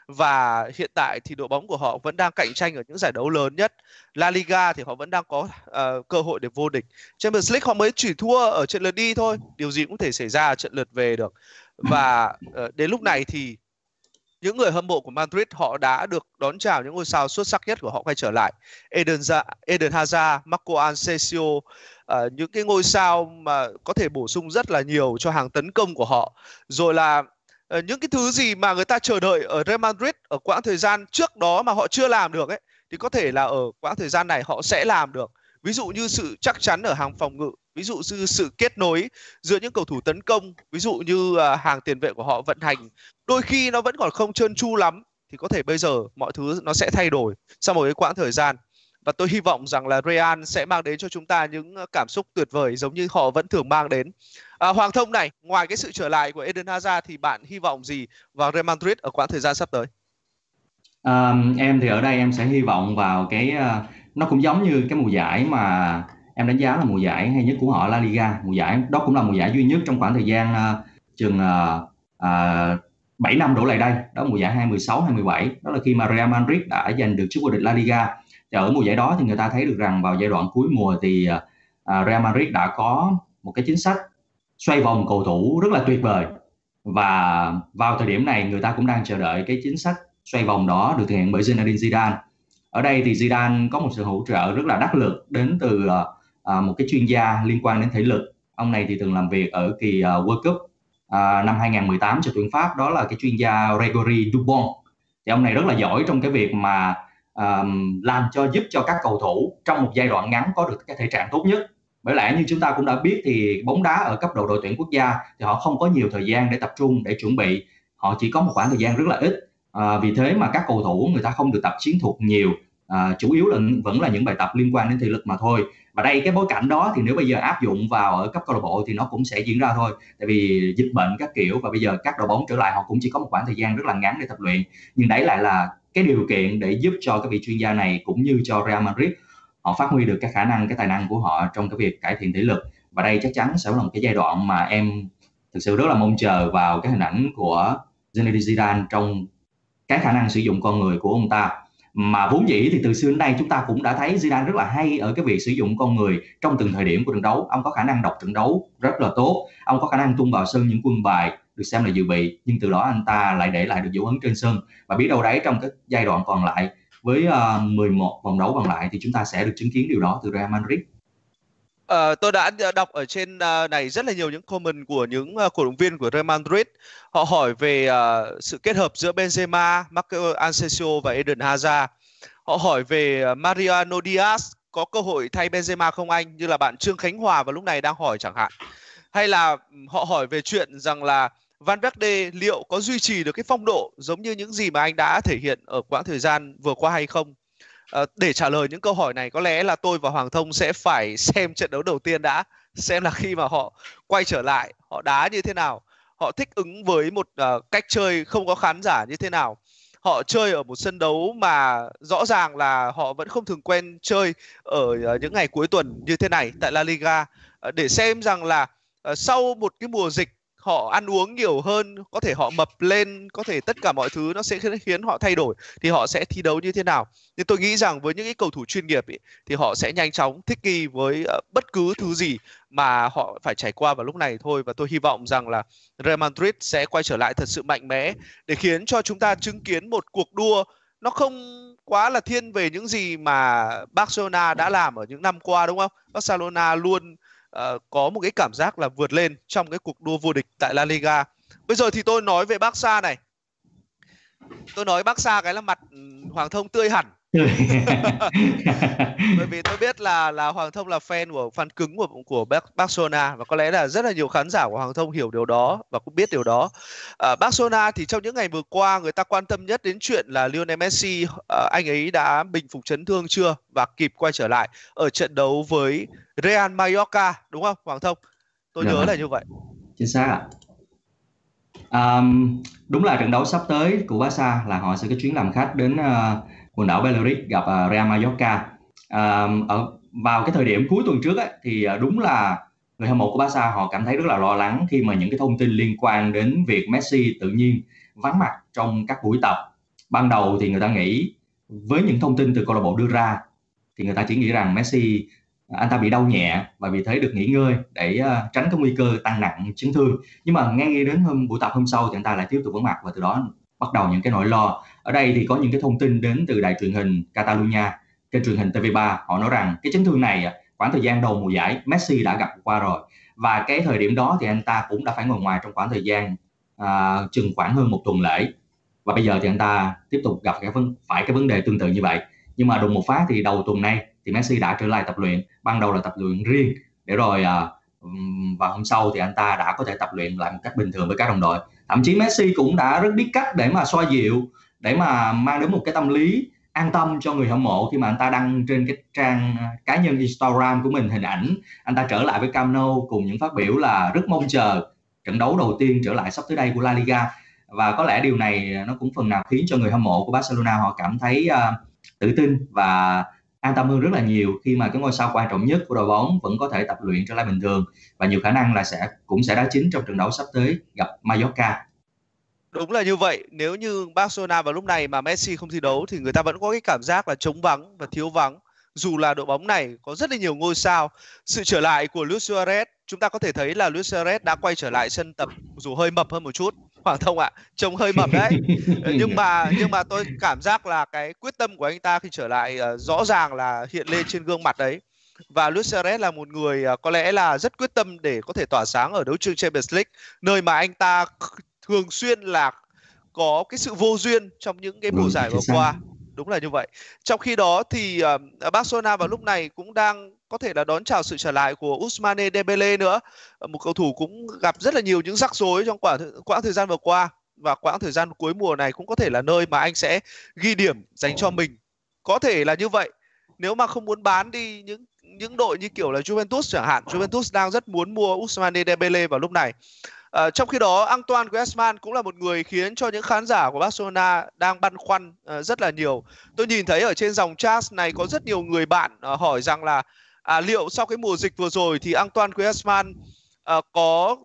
và hiện tại thì đội bóng của họ vẫn đang cạnh tranh ở những giải đấu lớn nhất. La Liga thì họ vẫn đang có uh, cơ hội để vô địch. Champions League họ mới chỉ thua ở trận lượt đi thôi, điều gì cũng thể xảy ra ở trận lượt về được. Và uh, đến lúc này thì những người hâm mộ của Madrid họ đã được đón chào những ngôi sao xuất sắc nhất của họ quay trở lại. Eden, Eden Hazard, Marco Asensio, uh, những cái ngôi sao mà có thể bổ sung rất là nhiều cho hàng tấn công của họ. Rồi là Ờ, những cái thứ gì mà người ta chờ đợi ở Real Madrid ở quãng thời gian trước đó mà họ chưa làm được ấy, thì có thể là ở quãng thời gian này họ sẽ làm được. Ví dụ như sự chắc chắn ở hàng phòng ngự, ví dụ như sự kết nối giữa những cầu thủ tấn công, ví dụ như à, hàng tiền vệ của họ vận hành. Đôi khi nó vẫn còn không trơn tru lắm, thì có thể bây giờ mọi thứ nó sẽ thay đổi sau một cái quãng thời gian và tôi hy vọng rằng là Real sẽ mang đến cho chúng ta những ờ, cảm xúc tuyệt vời giống như họ vẫn thường mang đến. À, Hoàng Thông này, ngoài cái sự trở lại của Eden Hazard thì bạn hy vọng gì vào Real Madrid ở quãng thời gian sắp tới? À, em thì ở đây em sẽ hy vọng vào cái ờ, nó cũng giống như cái mùa giải mà em đánh giá là mùa giải hay nhất của họ La Liga mùa giải đó cũng là mùa giải duy nhất trong khoảng thời gian uh, chừng uh, uh, 7 năm đổ lại đây đó mùa giải 2016 2017 đó là khi mà Real Madrid đã giành được chức vô địch La Liga thì ở mùa giải đó thì người ta thấy được rằng vào giai đoạn cuối mùa thì uh, Real Madrid đã có một cái chính sách xoay vòng cầu thủ rất là tuyệt vời. Và vào thời điểm này người ta cũng đang chờ đợi cái chính sách xoay vòng đó được thực hiện bởi Zinedine Zidane. Ở đây thì Zidane có một sự hỗ trợ rất là đắc lực đến từ uh, một cái chuyên gia liên quan đến thể lực. Ông này thì từng làm việc ở kỳ uh, World Cup uh, năm 2018 cho tuyển Pháp đó là cái chuyên gia Gregory Dubon. Thì ông này rất là giỏi trong cái việc mà um, làm cho giúp cho các cầu thủ trong một giai đoạn ngắn có được cái thể trạng tốt nhất. Bởi lẽ như chúng ta cũng đã biết thì bóng đá ở cấp độ đội tuyển quốc gia thì họ không có nhiều thời gian để tập trung để chuẩn bị. Họ chỉ có một khoảng thời gian rất là ít. À, vì thế mà các cầu thủ người ta không được tập chiến thuật nhiều. À, chủ yếu là vẫn là những bài tập liên quan đến thể lực mà thôi. Và đây cái bối cảnh đó thì nếu bây giờ áp dụng vào ở cấp câu lạc bộ thì nó cũng sẽ diễn ra thôi. Tại vì dịch bệnh các kiểu và bây giờ các đội bóng trở lại họ cũng chỉ có một khoảng thời gian rất là ngắn để tập luyện. Nhưng đấy lại là cái điều kiện để giúp cho các vị chuyên gia này cũng như cho Real Madrid, họ phát huy được cái khả năng, cái tài năng của họ trong cái việc cải thiện thể lực. Và đây chắc chắn sẽ là một cái giai đoạn mà em thực sự rất là mong chờ vào cái hình ảnh của Zinedine Zidane trong cái khả năng sử dụng con người của ông ta. Mà vốn dĩ thì từ xưa đến nay chúng ta cũng đã thấy Zidane rất là hay ở cái việc sử dụng con người trong từng thời điểm của trận đấu. Ông có khả năng đọc trận đấu rất là tốt. Ông có khả năng tung vào sân những quân bài được xem là dự bị nhưng từ đó anh ta lại để lại được dấu ấn trên sân và biết đâu đấy trong cái giai đoạn còn lại với ờ, uh, 11 vòng đấu còn lại thì chúng ta sẽ được chứng kiến điều đó từ Real Madrid. À, tôi đã đọc ở trên ờ, này rất là nhiều những comment của những cổ động viên của Real Madrid. Họ hỏi về uh, sự kết hợp giữa Benzema, Marco Asensio và Eden Hazard. Họ hỏi về Mariano Diaz có cơ hội thay Benzema không anh? Như là bạn Trương Khánh Hòa vào lúc này đang hỏi chẳng hạn. Hay là họ hỏi về chuyện rằng là Van Verde liệu có duy trì được cái phong độ giống như những gì mà anh đã thể hiện ở quãng thời gian vừa qua hay không? À, để trả lời những câu hỏi này có lẽ là tôi và Hoàng Thông sẽ phải xem trận đấu đầu tiên đã xem là khi mà họ quay trở lại họ đá như thế nào họ thích ứng với một uh, cách chơi không có khán giả như thế nào họ chơi ở một sân đấu mà rõ ràng là họ vẫn không thường quen chơi ở uh, những ngày cuối tuần như thế này tại La Liga uh, để xem rằng là uh, sau một cái mùa dịch họ ăn uống nhiều hơn có thể họ mập lên có thể tất cả mọi thứ nó sẽ khiến họ thay đổi thì họ sẽ thi đấu như thế nào thì tôi nghĩ rằng với những cái cầu thủ chuyên nghiệp ý, thì họ sẽ nhanh chóng thích nghi với ờ, bất cứ thứ gì mà họ phải trải qua vào lúc này thôi và tôi hy vọng rằng là Real Madrid sẽ quay trở lại thật sự mạnh mẽ để khiến cho chúng ta chứng kiến một cuộc đua nó không quá là thiên về những gì mà Barcelona đã làm ở những năm qua đúng không? Barcelona luôn uh, có một cái cảm giác là vượt lên trong cái cuộc đua vô địch tại La Liga. Bây giờ thì tôi nói về Barca này. Tôi nói Barca cái là mặt ừ, Hoàng Thông tươi hẳn bởi vì tôi biết là là Hoàng Thông là fan của fan cứng của của Barcelona và có lẽ là rất là nhiều khán giả của Hoàng Thông hiểu điều đó và cũng biết điều đó. À, Barcelona thì trong những ngày vừa qua người ta quan tâm nhất đến chuyện là Lionel Messi à, anh ấy đã bình phục chấn thương chưa và kịp quay trở lại ở trận đấu với Real Mallorca đúng không Hoàng Thông? Tôi nhớ là như vậy. Chính xác ạ. Um, đúng là trận đấu sắp tới của Barca là họ sẽ có chuyến làm khách đến uh, quần đảo Balearic gặp uh, Real Mallorca. Uh, ở vào cái thời điểm cuối tuần trước ấy, thì à, đúng là người hâm mộ của Barca họ cảm thấy rất là lo lắng khi mà những cái thông tin liên quan đến việc Messi tự nhiên vắng mặt trong các buổi tập. Ban đầu thì người ta nghĩ với những thông tin từ câu lạc bộ đưa ra thì người ta chỉ nghĩ rằng Messi anh ta bị đau nhẹ và vì thế được nghỉ ngơi để uh, tránh cái nguy cơ tăng nặng chấn thương. Nhưng mà ngay đến hôm buổi tập hôm sau thì anh ta lại tiếp tục vắng mặt và từ đó bắt đầu những cái nỗi lo. Ở đây thì có những cái thông tin đến từ đài truyền hình Catalonia kênh truyền hình TV3 họ nói rằng cái chấn thương này à, khoảng thời gian đầu mùa giải Messi đã gặp qua rồi. Và cái thời điểm đó thì anh ta cũng đã phải ngồi ngoài trong khoảng thời gian à, chừng khoảng hơn một tuần lễ. Và bây giờ thì anh ta tiếp tục gặp cái vấn phải cái vấn đề tương tự như vậy. Nhưng mà đùng một phát thì đầu tuần này thì Messi đã trở lại tập luyện ban đầu là tập luyện riêng. Để rồi à, và hôm sau thì anh ta đã có thể tập luyện lại một cách bình thường với các đồng đội thậm chí Messi cũng đã rất biết cách để mà xoa dịu để mà mang đến một cái tâm lý an tâm cho người hâm mộ khi mà anh ta đăng trên cái trang à, cá nhân Instagram của mình hình ảnh. Anh ta trở lại với Camp Nou cùng những phát biểu là rất mong chờ trận đấu đầu tiên trở lại sắp tới đây của La Liga. Và có lẽ điều này à, nó cũng phần nào khiến cho người hâm mộ của Barcelona họ cảm thấy uh, tự tin và an tâm hơn rất là nhiều khi mà cái ngôi sao quan trọng nhất của đội bóng vẫn có thể tập luyện trở lại bình thường và nhiều khả năng là sẽ cũng sẽ đá chính trong trận đấu sắp tới gặp Mallorca. Đúng là như vậy, nếu như Barcelona vào lúc này mà Messi không thi đấu thì người ta vẫn có cái cảm giác là trống vắng và thiếu vắng. Dù là đội bóng này có rất là nhiều ngôi sao, sự trở lại của Luis Suarez, chúng ta có thể thấy là Luis Suarez đã quay trở lại sân tập dù hơi mập hơn một chút Hoàng Thông ạ, trông hơi mập đấy. nhưng mà nhưng mà tôi cảm giác là cái quyết tâm của anh ta khi trở lại uh, rõ ràng là hiện lên trên gương mặt đấy. Và Luis Suarez là một người uh, có lẽ là rất quyết tâm để có thể tỏa sáng ở đấu trường Champions League, nơi mà anh ta thường xuyên là có cái sự vô duyên trong những cái mùa ừ, giải vừa qua đúng là như vậy trong khi đó thì uh, Barcelona vào lúc này cũng đang có thể là đón chào sự trở lại của Ousmane Dembele nữa. Một cầu thủ cũng gặp rất là nhiều những rắc rối trong quãng quãng thời gian vừa qua và quãng thời gian cuối mùa này cũng có thể là nơi mà anh sẽ ghi điểm dành cho mình. Có thể là như vậy. Nếu mà không muốn bán đi những những đội như kiểu là Juventus chẳng hạn Juventus đang rất muốn mua Ousmane Dembele vào lúc này. À, trong khi đó Antoine Griezmann cũng là một người khiến cho những khán giả của Barcelona đang băn khoăn uh, rất là nhiều. Tôi nhìn thấy ở trên dòng chat này có rất nhiều người bạn uh, hỏi rằng là à, liệu sau cái mùa dịch vừa rồi thì Antoine Griezmann uh, có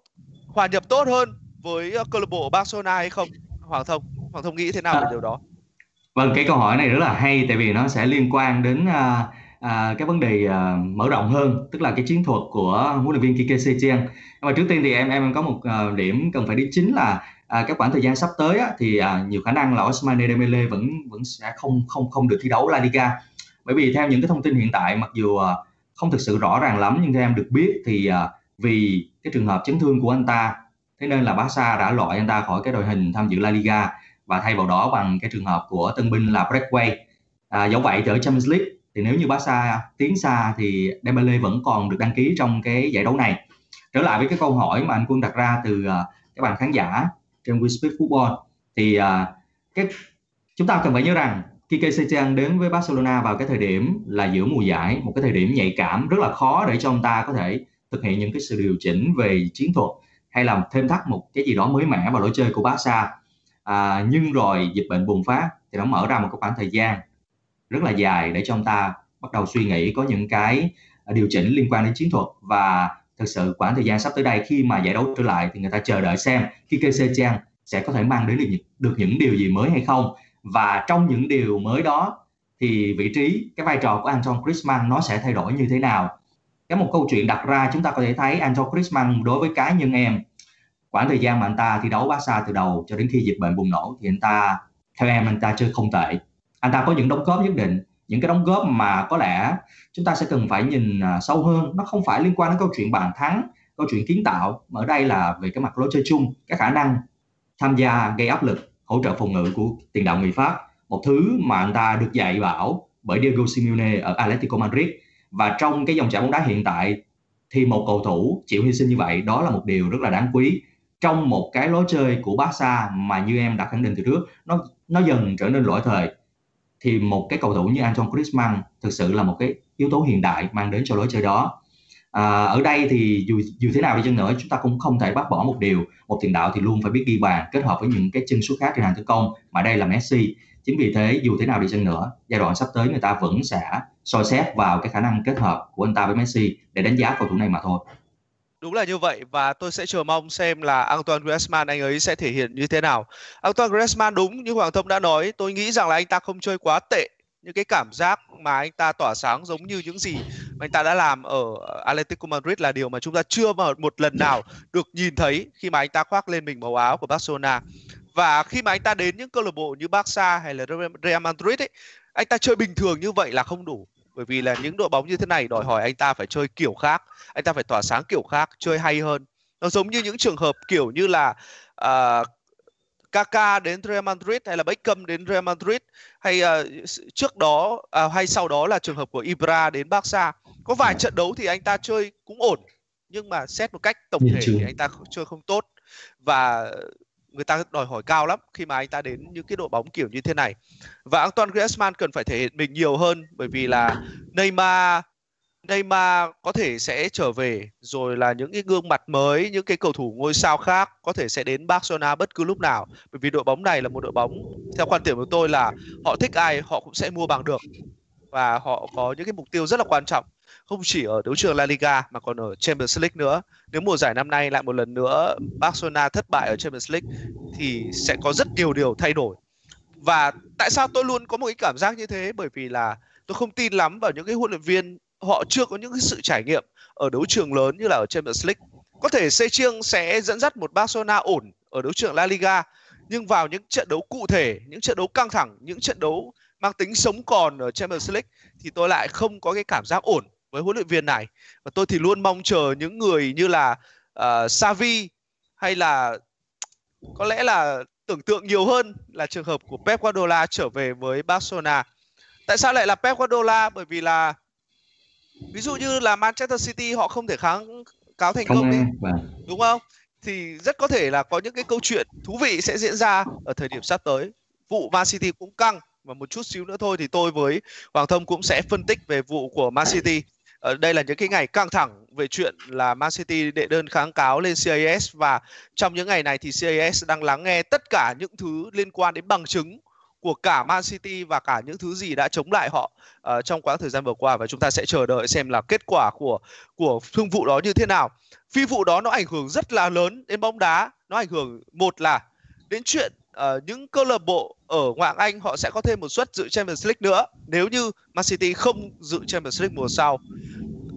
hòa nhập tốt hơn với uh, câu lạc bộ Barcelona hay không? Hoàng Thông, Hoàng Thông nghĩ thế nào về điều đó? Vâng, cái câu hỏi này rất là hay tại vì nó sẽ liên quan đến uh, à, cái vấn đề à, mở rộng hơn tức là cái chiến thuật của huấn luyện viên Kike Setien. Nhưng mà trước tiên thì em em có một à, điểm cần phải đi chính là à, cái khoảng thời gian sắp tới á, thì à, nhiều khả năng là Ousmane Dembele vẫn vẫn sẽ không không không được thi đấu La Liga. Bởi vì theo những cái thông tin hiện tại mặc dù à, không thực sự rõ ràng lắm nhưng theo em được biết thì à, vì cái trường hợp chấn thương của anh ta thế nên là Barca đã loại anh ta khỏi cái đội hình tham dự La Liga và thay vào đó bằng cái trường hợp của tân binh là Breakway. À, dẫu vậy ở Champions League thì nếu như Barca tiến xa thì Dembele vẫn còn được đăng ký trong cái giải đấu này trở lại với cái câu hỏi mà anh Quân đặt ra từ uh, các bạn khán giả trên WeSpeak Football thì uh, cái chúng ta cần phải nhớ rằng Kike Setien đến với Barcelona vào cái thời điểm là giữa mùa giải một cái thời điểm nhạy cảm rất là khó để cho ông ta có thể thực hiện những cái sự điều chỉnh về chiến thuật hay là thêm thắt một cái gì đó mới mẻ vào lối chơi của Barca. À, nhưng rồi dịch bệnh bùng phát thì nó mở ra một cái khoảng thời gian rất là dài để cho ông ta bắt đầu suy nghĩ có những cái điều chỉnh liên quan đến chiến thuật. Và thực sự khoảng thời gian sắp tới đây khi mà giải đấu trở lại thì người ta chờ đợi xem khi KC Chang sẽ có thể mang đến được, được những điều gì mới hay không và trong những điều mới đó, thì vị trí, cái vai trò của Anton Griezmann nó sẽ thay đổi như thế nào? Cái một câu chuyện đặt ra chúng ta có thể thấy Anton Griezmann đối với cá nhân em, khoảng thời gian mà anh ta thi đấu Barca từ đầu cho đến khi dịch bệnh bùng nổ thì anh ta, theo em, anh ta chơi không tệ. Anh ta có những đóng góp nhất định. Những cái đóng góp mà có lẽ chúng ta sẽ cần phải nhìn à, sâu hơn. Nó không phải liên quan đến câu chuyện bàn thắng, câu chuyện kiến tạo, mà ở đây là về cái mặt lối chơi chung, cái khả năng tham gia gây áp lực hỗ trợ phòng ngự của tiền đạo người Pháp. Một thứ mà anh ta được dạy bảo bởi Diego Simeone ở Atletico Madrid. Và trong cái dòng chảy bóng đá hiện tại, thì một cầu thủ chịu hy sinh như vậy, đó là một điều rất là đáng quý. Trong một cái lối chơi của Barca mà như em đã khẳng định từ trước, nó nó dần trở nên lỗi thời. Thì một cái cầu thủ như Antoine Griezmann thực sự là một cái yếu tố hiện đại mang đến cho lối chơi đó à, ở đây thì dù dù thế nào đi chăng nữa chúng ta cũng không thể bác bỏ một điều một tiền đạo thì luôn phải biết ghi bàn kết hợp với những cái chân sút khác trên hàng tấn công mà đây là Messi chính vì thế dù thế nào đi chăng nữa giai đoạn sắp tới người ta vẫn sẽ soi xét vào cái khả năng kết hợp của anh ta với Messi để đánh giá cầu thủ này mà thôi Đúng là như vậy và tôi sẽ chờ mong xem là Antoine Griezmann anh ấy sẽ thể hiện như thế nào. Antoine Griezmann đúng như Hoàng Thông đã nói, tôi nghĩ rằng là anh ta không chơi quá tệ. Những cái cảm giác mà anh ta tỏa sáng giống như những gì mà anh ta đã làm ở Atletico Madrid là điều mà chúng ta chưa mà một lần nào được nhìn thấy khi mà anh ta khoác lên mình màu áo của Barcelona. Và khi mà anh ta đến những câu lạc bộ như Barca hay là Real Madrid ấy, anh ta chơi bình thường như vậy là không đủ bởi vì là những đội bóng như thế này đòi hỏi anh ta phải chơi kiểu khác anh ta phải tỏa sáng kiểu khác chơi hay hơn nó giống như những trường hợp kiểu như là uh, Kaka đến Real Madrid hay là Beckham đến Real Madrid? Hay uh, trước đó uh, hay sau đó là trường hợp của Ibra đến Barca? Có vài trận đấu thì anh ta chơi cũng ổn nhưng mà xét một cách tổng thể thì anh ta chơi không tốt. Và người ta đòi hỏi cao lắm khi mà anh ta đến những cái đội bóng kiểu như thế này. Và Antoine Griezmann cần phải thể hiện mình nhiều hơn bởi vì là Neymar Neymar có thể sẽ trở về, rồi là những cái gương mặt mới, những cái cầu thủ ngôi sao khác có thể sẽ đến Barcelona bất cứ lúc nào bởi vì đội bóng này là một đội bóng, theo quan điểm của tôi là họ thích ai họ cũng sẽ mua bằng được và họ có những cái mục tiêu rất là quan trọng, không chỉ ở đấu trường La Liga mà còn ở Champions League nữa. Nếu mùa giải năm nay lại một lần nữa Barcelona thất bại ở Champions League thì sẽ có rất nhiều điều thay đổi. Và tại sao tôi luôn có một cái cảm giác như thế? Bởi vì là tôi không tin lắm vào những cái huấn luyện viên họ chưa có những cái sự trải nghiệm ở đấu trường lớn như là ở Champions League. Có thể Seching sẽ dẫn dắt một Barcelona ổn ở đấu trường La Liga nhưng vào những trận đấu cụ thể, những trận đấu căng thẳng, những trận đấu mang tính sống còn ở Champions League thì tôi lại không có cái cảm giác ổn với huấn luyện viên này và tôi thì luôn mong chờ những người như là uh, Xavi hay là có lẽ là tưởng tượng nhiều hơn là trường hợp của Pep Guardiola trở về với Barcelona. Tại sao lại là Pep Guardiola? Bởi vì là ví dụ như là Manchester City họ không thể kháng cáo thành công đi, vâng. đúng không? Thì rất có thể là có những cái câu chuyện thú vị sẽ diễn ra ở thời điểm sắp tới. Vụ Man City cũng căng và một chút xíu nữa thôi thì tôi với Hoàng Thông cũng sẽ phân tích về vụ của Man City ở ờ, đây là những cái ngày căng thẳng về chuyện là Man City đệ đơn kháng cáo lên CAS và trong những ngày này thì CAS đang lắng nghe tất cả những thứ liên quan đến bằng chứng của cả Man City và cả những thứ gì đã chống lại họ uh, trong quãng thời gian vừa qua. Và chúng ta sẽ chờ đợi xem là kết quả của của thương vụ đó như thế nào. Phi vụ đó nó ảnh hưởng rất là lớn đến bóng đá, nó ảnh hưởng một là đến chuyện uh, những câu lạc bộ ở ngoại Anh họ sẽ có thêm một suất dự Champions League nữa. Nếu như Man City không dự Champions League mùa sau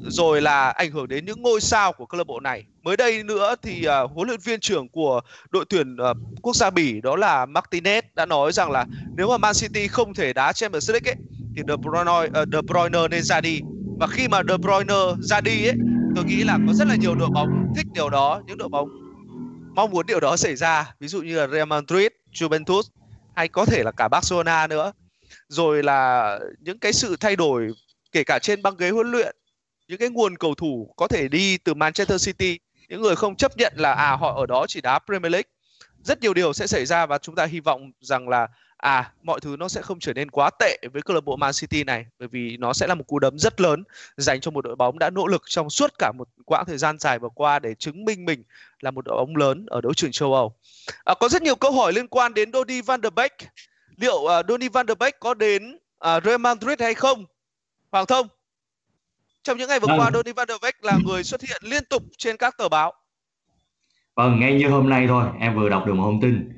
rồi là ảnh hưởng đến những ngôi sao của câu lạc bộ này. Mới đây nữa thì uh, huấn luyện viên trưởng của đội tuyển uh, quốc gia Bỉ đó là Martinez đã nói rằng là nếu mà Man City không thể đá Champions League ấy, thì De Bruyne, uh, De Bruyne nên ra đi. Và khi mà De Bruyne ra đi ấy, tôi nghĩ là có rất là nhiều đội bóng thích điều đó, những đội bóng mong muốn điều đó xảy ra, ví dụ như là Real Madrid, Juventus hay có thể là cả Barcelona nữa. Rồi là những cái sự thay đổi kể cả trên băng ghế huấn luyện những cái nguồn cầu thủ có thể đi từ Manchester City những người không chấp nhận là à họ ở đó chỉ đá Premier League rất nhiều điều sẽ xảy ra và chúng ta hy vọng rằng là à mọi thứ nó sẽ không trở nên quá tệ với câu lạc bộ Man City này bởi vì nó sẽ là một cú đấm rất lớn dành cho một đội bóng đã nỗ lực trong suốt cả một quãng thời gian dài vừa qua để chứng minh mình là một đội bóng lớn ở đấu trường châu Âu. À, có rất nhiều câu hỏi liên quan đến Donny van der Beek. Liệu uh, Donny van der Beek có đến uh, Real Madrid hay không? Hoàng Thông. Trong những ngày vừa vâng. qua, Donny van der Beek là người xuất hiện liên tục trên các tờ báo. Vâng, ngay như hôm nay thôi, em vừa đọc được một thông tin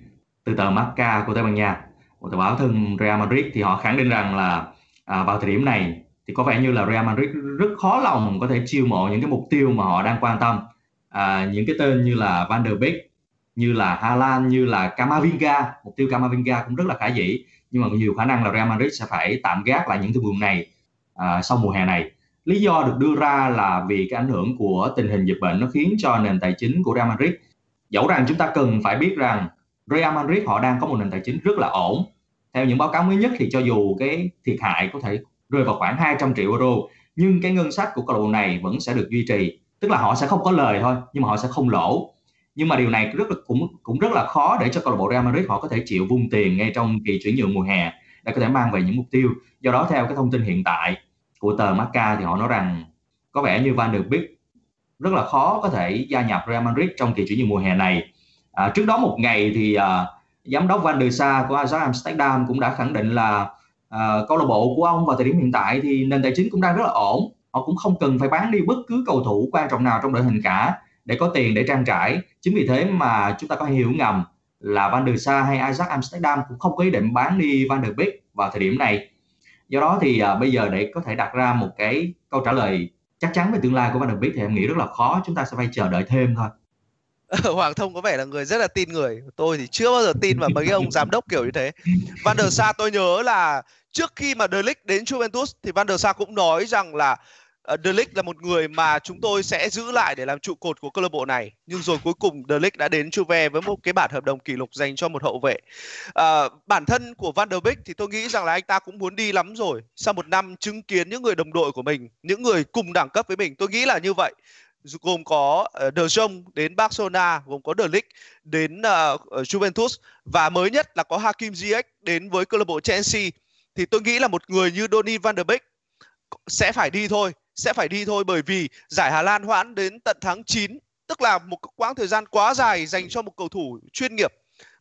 từ tờ Marca của Tây Ban Nha, một tờ báo thân Real Madrid thì họ khẳng định rằng là à, vào thời điểm này thì có vẻ như là Real Madrid rất khó lòng có thể chiêu mộ những cái mục tiêu mà họ đang quan tâm. À, những cái tên như là Van der Beek, như là Haaland, như là Camavinga, mục tiêu Camavinga cũng rất là khả dĩ, nhưng mà nhiều khả năng là Real Madrid sẽ phải tạm gác lại những thương vụ này à, sau mùa hè này lý do được đưa ra là vì cái ảnh hưởng của tình hình dịch bệnh nó khiến cho nền tài chính của Real Madrid, dẫu rằng chúng ta cần phải biết rằng Real Madrid họ đang có một nền tài chính rất là ổn. Theo những báo cáo mới nhất thì cho dù cái thiệt hại có thể rơi vào khoảng 200 triệu euro, nhưng cái ngân sách của câu lạc bộ này vẫn sẽ được duy trì. Tức là họ sẽ không có lời thôi, nhưng mà họ sẽ không lỗ. Nhưng mà điều này rất là, cũng cũng rất là khó để cho câu lạc bộ Real Madrid họ có thể chịu vung tiền ngay trong kỳ chuyển nhượng mùa hè để có thể mang về những mục tiêu. Do đó theo cái thông tin hiện tại của tờ Marca thì họ nói rằng có vẻ như Van der Beek rất là khó có thể gia nhập Real Madrid trong kỳ chuyển nhượng mùa hè này. À, trước đó một ngày thì à, giám đốc Van der Sar của Ajax Amsterdam cũng đã khẳng định là à, câu lạc bộ của ông vào thời điểm hiện tại thì nền tài chính cũng đang rất là ổn. Họ cũng không cần phải bán đi bất cứ cầu thủ quan trọng nào trong đội hình cả để có tiền để trang trải. Chính vì thế mà chúng ta có hiểu ngầm là Van der Sar hay Ajax Amsterdam cũng không có ý định bán đi Van der Beek vào thời điểm này do đó thì à, bây giờ để có thể đặt ra một cái câu trả lời chắc chắn về tương lai của Van der Beek thì em nghĩ rất là khó chúng ta sẽ phải chờ đợi thêm thôi. Ờ, Hoàng Thông có vẻ là người rất là tin người. Tôi thì chưa bao giờ tin vào mấy ông giám đốc kiểu như thế. Van der Sa tôi nhớ là trước khi mà De Ligt đến Juventus thì Van der Sa cũng nói rằng là Ờ, de Ligt là một người mà chúng tôi sẽ giữ lại để làm trụ cột của câu lạc bộ này. Nhưng rồi cuối cùng De Ligt đã đến Juve với một cái bản hợp đồng kỷ lục dành cho một hậu vệ. À, bản thân của Van der Beek thì tôi nghĩ rằng là anh ta cũng muốn đi lắm rồi. Sau một năm chứng kiến những người đồng đội của mình những người cùng đẳng cấp với mình tôi nghĩ là như vậy. Gồm có ờ, De Jong đến Barcelona, gồm có De Ligt đến uh, Juventus và mới nhất là có Hakim Ziyech đến với câu lạc bộ Chelsea. Thì tôi nghĩ là một người như Donny van der Beek sẽ phải đi thôi sẽ phải đi thôi bởi vì giải Hà Lan hoãn đến tận tháng 9 tức là một quãng thời gian quá dài dành cho một cầu thủ chuyên nghiệp.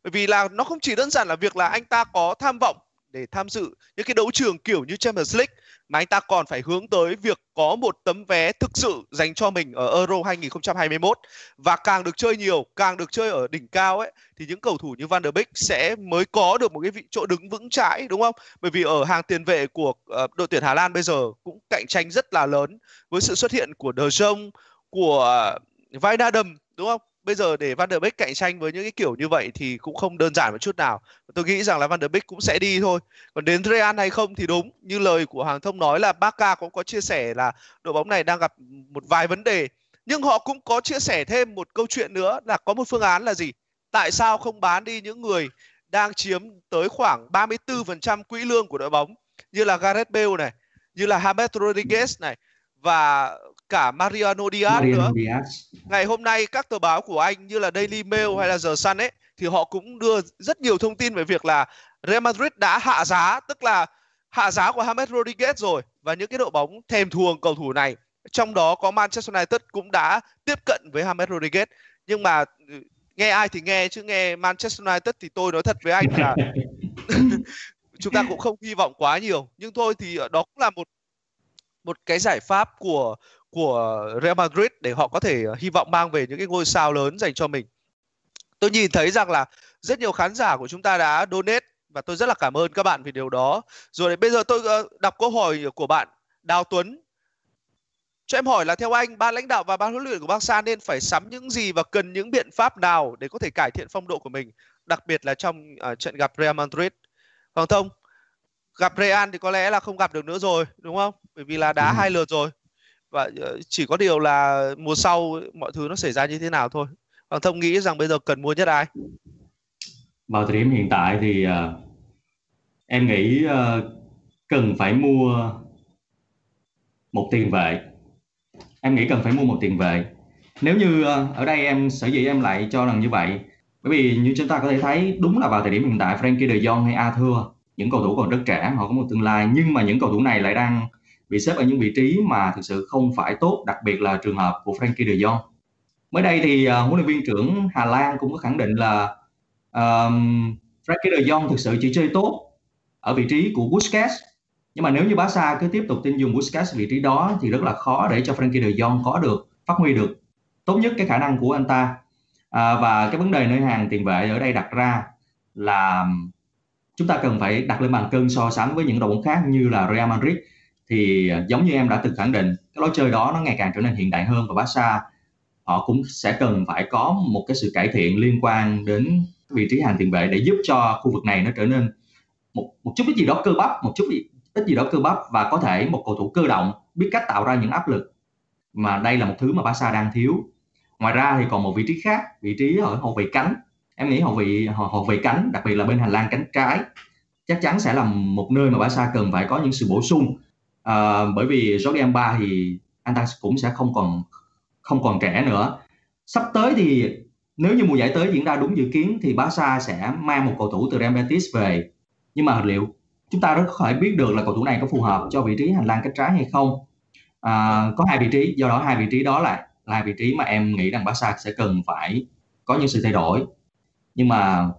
Bởi vì là nó không chỉ đơn giản là việc là anh ta có tham vọng để tham dự những cái đấu trường kiểu như Champions League mà anh ta còn phải hướng tới việc có một tấm vé thực sự dành cho mình ở Euro 2021 và càng được chơi nhiều, càng được chơi ở đỉnh cao ấy thì những cầu thủ như Van der Beek sẽ mới có được một cái vị chỗ đứng vững chãi đúng không? Bởi vì ở hàng tiền vệ của ờ, đội tuyển Hà Lan bây giờ cũng cạnh tranh rất là lớn với sự xuất hiện của De Jong, của uh, Wijnaldum đúng không? Bây giờ để Van der Beek cạnh tranh với những cái kiểu như vậy thì cũng không đơn giản một chút nào. Tôi nghĩ rằng là Van der Beek cũng sẽ đi thôi. Còn đến Real hay không thì đúng, như lời của hàng thông nói là Barca cũng có chia sẻ là đội bóng này đang gặp một vài vấn đề. Nhưng họ cũng có chia sẻ thêm một câu chuyện nữa là có một phương án là gì? Tại sao không bán đi những người đang chiếm tới khoảng 34% quỹ lương của đội bóng, như là Gareth Bale này, như là James Rodriguez này và cả Mariano Diaz Mariano nữa. Diaz. Ngày hôm nay các tờ báo của Anh như là Daily Mail hay là The Sun ấy thì họ cũng đưa rất nhiều thông tin về việc là Real Madrid đã hạ giá, tức là hạ giá của James Rodriguez rồi và những cái đội bóng thèm thuồng cầu thủ này. Trong đó có Manchester United cũng đã tiếp cận với James Rodriguez nhưng mà ừ, nghe ai thì nghe chứ nghe Manchester United thì tôi nói thật với anh là chúng ta cũng không hy vọng quá nhiều nhưng thôi thì đó cũng là một một cái giải pháp của của Real Madrid để họ có thể ờ, hy vọng mang về những cái ngôi sao lớn dành cho mình. Tôi nhìn thấy rằng là rất nhiều khán giả của chúng ta đã donate và tôi rất là cảm ơn các bạn vì điều đó. Rồi bây giờ tôi ờ, đọc câu hỏi của bạn Đào Tuấn. Cho em hỏi là theo anh, ban lãnh đạo và ban huấn luyện của Barca nên phải sắm những gì và cần những biện pháp nào để có thể cải thiện phong độ của mình, đặc biệt là trong uh, trận gặp Real Madrid. Hoàng Thông, gặp Real thì có lẽ là không gặp được nữa rồi, đúng không? Bởi vì là đá ừ. hai lượt rồi và ờ, chỉ có điều là mùa sau mọi thứ nó xảy ra như thế nào thôi. Hoàng Thông nghĩ rằng bây giờ cần mua nhất ai? Vào thời điểm hiện tại thì uh, em nghĩ uh, cần phải mua một tiền vệ. Em nghĩ cần phải mua một tiền vệ. Nếu như uh, ở đây em sở dĩ em lại cho rằng như vậy bởi vì như chúng ta có thể thấy đúng là vào thời điểm hiện tại Frankie De Jong hay Arthur những cầu thủ còn rất trẻ họ có một tương lai. Nhưng mà những cầu thủ này lại đang bị xếp ở những vị trí mà thực sự không phải tốt, đặc biệt là trường hợp của Frankie de Jong. Mới đây thì uh, huấn luyện viên trưởng Hà Lan cũng có khẳng định là um, Frankie de Jong thực sự chỉ chơi tốt ở vị trí của Busquets. Nhưng mà nếu như Barca cứ tiếp tục tin dùng Busquets vị trí đó thì rất là khó để cho Frankie de Jong có được phát huy được tốt nhất cái khả năng của anh ta. À, và cái vấn đề nơi hàng tiền vệ ở đây đặt ra là chúng ta cần phải đặt lên bàn cân so sánh với những đội bóng khác như là Real Madrid thì à, giống như em đã từng khẳng định, cái lối chơi đó nó ngày càng trở nên hiện đại hơn và Barca, họ cũng sẽ cần phải có một cái sự cải thiện liên quan đến vị trí hàng tiền vệ để giúp cho khu vực này nó trở nên một một chút ít gì đó cơ bắp, một chút ít gì đó cơ bắp và có thể một cầu thủ cơ động biết cách tạo ra những áp lực mà đây là một thứ mà Barca đang thiếu. Ngoài ra thì còn một vị trí khác, vị trí ở hậu vệ cánh. Em nghĩ hậu vệ hậu vệ cánh, đặc biệt là bên hành lang cánh trái, chắc chắn sẽ là một nơi mà Barca cần phải có những sự bổ sung à, bởi vì Jordi Alba thì anh ta cũng sẽ không còn không còn trẻ nữa. Sắp tới thì nếu như mùa giải tới diễn ra đúng dự kiến thì Barca sẽ mang một cầu thủ từ Real Betis về. Nhưng mà liệu chúng ta rất thể biết được là cầu thủ này có phù hợp cho vị trí hành lang cánh trái hay không? À, có hai vị trí do đó hai vị trí đó là là vị trí mà em nghĩ rằng Barca sẽ cần phải có những sự thay đổi. Nhưng mà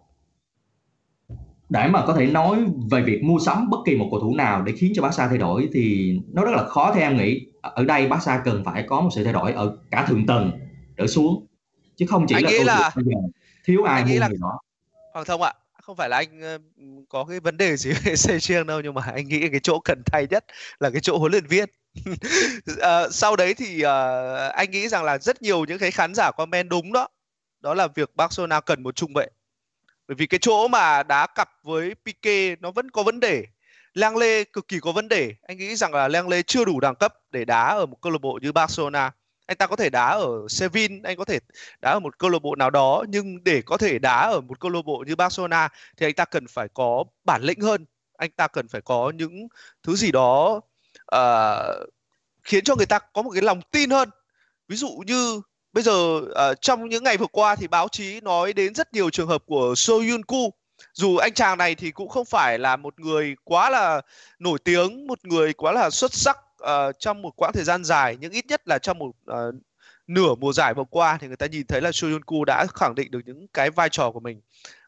để mà có thể nói về việc mua sắm bất kỳ một cầu thủ nào để khiến cho Barca thay đổi thì nó rất là khó theo em nghĩ. Ở đây Barca cần phải có một sự thay đổi ở cả thượng tầng trở xuống. Chứ không chỉ anh là, nghĩ là bây giờ thiếu ai mua là... người đó. Hoàng Thông ạ không phải là anh có cái vấn đề gì về xây riêng đâu nhưng mà anh nghĩ cái chỗ cần thay nhất là cái chỗ huấn luyện viên. À, sau đấy thì uh, anh nghĩ rằng là rất nhiều những cái khán giả comment đúng đó. Đó là việc Barcelona cần một trung vệ bởi vì cái chỗ mà đá cặp với Pique nó vẫn có vấn đề. Lang Lê cực kỳ có vấn đề. Anh nghĩ rằng là Lang Lê chưa đủ đẳng cấp để đá ở một câu lạc bộ như Barcelona. Anh ta có thể đá ở Sevilla anh có thể đá ở một câu lạc bộ nào đó nhưng để có thể đá ở một câu lạc bộ như Barcelona thì anh ta cần phải có bản lĩnh hơn. Anh ta cần phải có những thứ gì đó uh, khiến cho người ta có một cái lòng tin hơn. Ví dụ như bây giờ uh, trong những ngày vừa qua thì báo chí nói đến rất nhiều trường hợp của So Yun Ku. Dù anh chàng này thì cũng không phải là một người quá là nổi tiếng một người quá là xuất sắc uh, trong một quãng thời gian dài nhưng ít nhất là trong một uh, nửa mùa giải vừa qua thì người ta nhìn thấy là So Yun Ku đã khẳng định được những cái vai trò của mình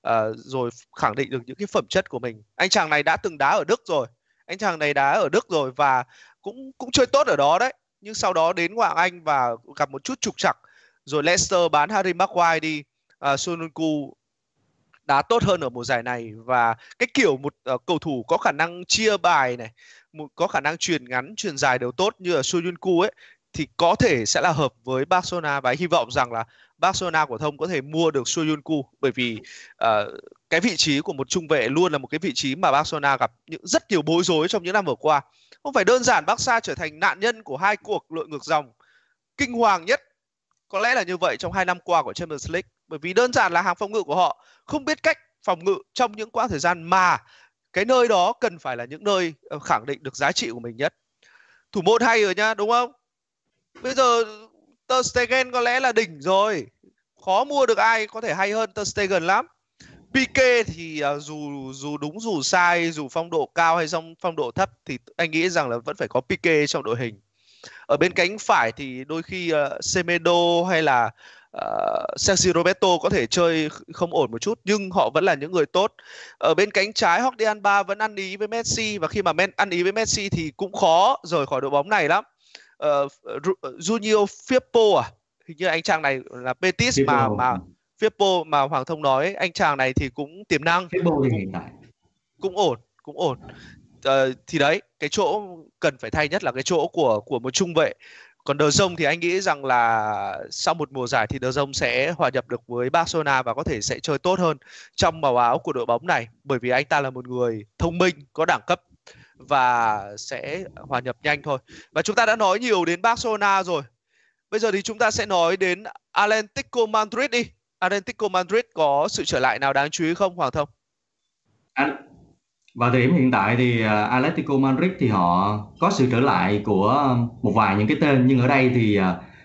uh, rồi khẳng định được những cái phẩm chất của mình. Anh chàng này đã từng đá ở Đức rồi. Anh chàng này đá ở Đức rồi và cũng cũng chơi tốt ở đó đấy. Nhưng sau đó đến ngoại Anh và gặp một chút trục trặc rồi Leicester bán Harry Maguire đi. À, uh, Sonuncu đá tốt hơn ở mùa giải này và cái kiểu một uh, cầu thủ có khả năng chia bài này một có khả năng truyền ngắn truyền dài đều tốt như ở Soyuncu ấy thì có thể sẽ là hợp với Barcelona và hy vọng rằng là Barcelona của thông có thể mua được Soyuncu bởi vì uh, cái vị trí của một trung vệ luôn là một cái vị trí mà Barcelona gặp những rất nhiều bối rối trong những năm vừa qua. Không phải đơn giản Barca trở thành nạn nhân của hai cuộc lội ngược dòng kinh hoàng nhất có lẽ là như vậy trong hai năm qua của Champions League bởi vì đơn giản là hàng phòng ngự của họ không biết cách phòng ngự trong những quãng thời gian mà cái nơi đó cần phải là những nơi ờ, khẳng định được giá trị của mình nhất. Thủ môn hay rồi nhá đúng không? Bây giờ Ter Stegen có lẽ là đỉnh rồi. Khó mua được ai có thể hay hơn Ter Stegen lắm. Pique thì uh, dù dù đúng dù sai dù phong độ cao hay trong phong độ thấp thì anh nghĩ rằng là vẫn phải có Pique trong đội hình ở bên cánh phải thì đôi khi uh, Semedo hay là uh, Sergio Roberto có thể chơi không ổn một chút nhưng họ vẫn là những người tốt. Ở bên cánh trái Jordi Alba vẫn ăn ý với Messi và khi mà men ăn ý với Messi thì cũng khó rời khỏi đội bóng này lắm. Uh, Junior Firpo à hình như anh chàng này là Betis Firpo. mà mà Firpo mà Hoàng Thông nói anh chàng này thì cũng tiềm năng Firpo tại. cũng ổn cũng ổn uh, thì đấy cái chỗ cần phải thay nhất là cái chỗ của của một trung vệ còn Đờ Rông thì anh nghĩ rằng là sau một mùa giải thì Đờ Rông sẽ hòa nhập được với Barcelona và có thể sẽ chơi tốt hơn trong màu áo của đội bóng này bởi vì anh ta là một người thông minh, có đẳng cấp và sẽ hòa nhập nhanh thôi. Và chúng ta đã nói nhiều đến Barcelona rồi. Bây giờ thì chúng ta sẽ nói đến Atlético Madrid đi. Atlético Madrid có sự trở lại nào đáng chú ý không Hoàng Thông? Vào thời điểm hiện tại thì uh, Atletico Madrid thì họ có sự trở lại của một vài những cái tên nhưng ở đây thì uh,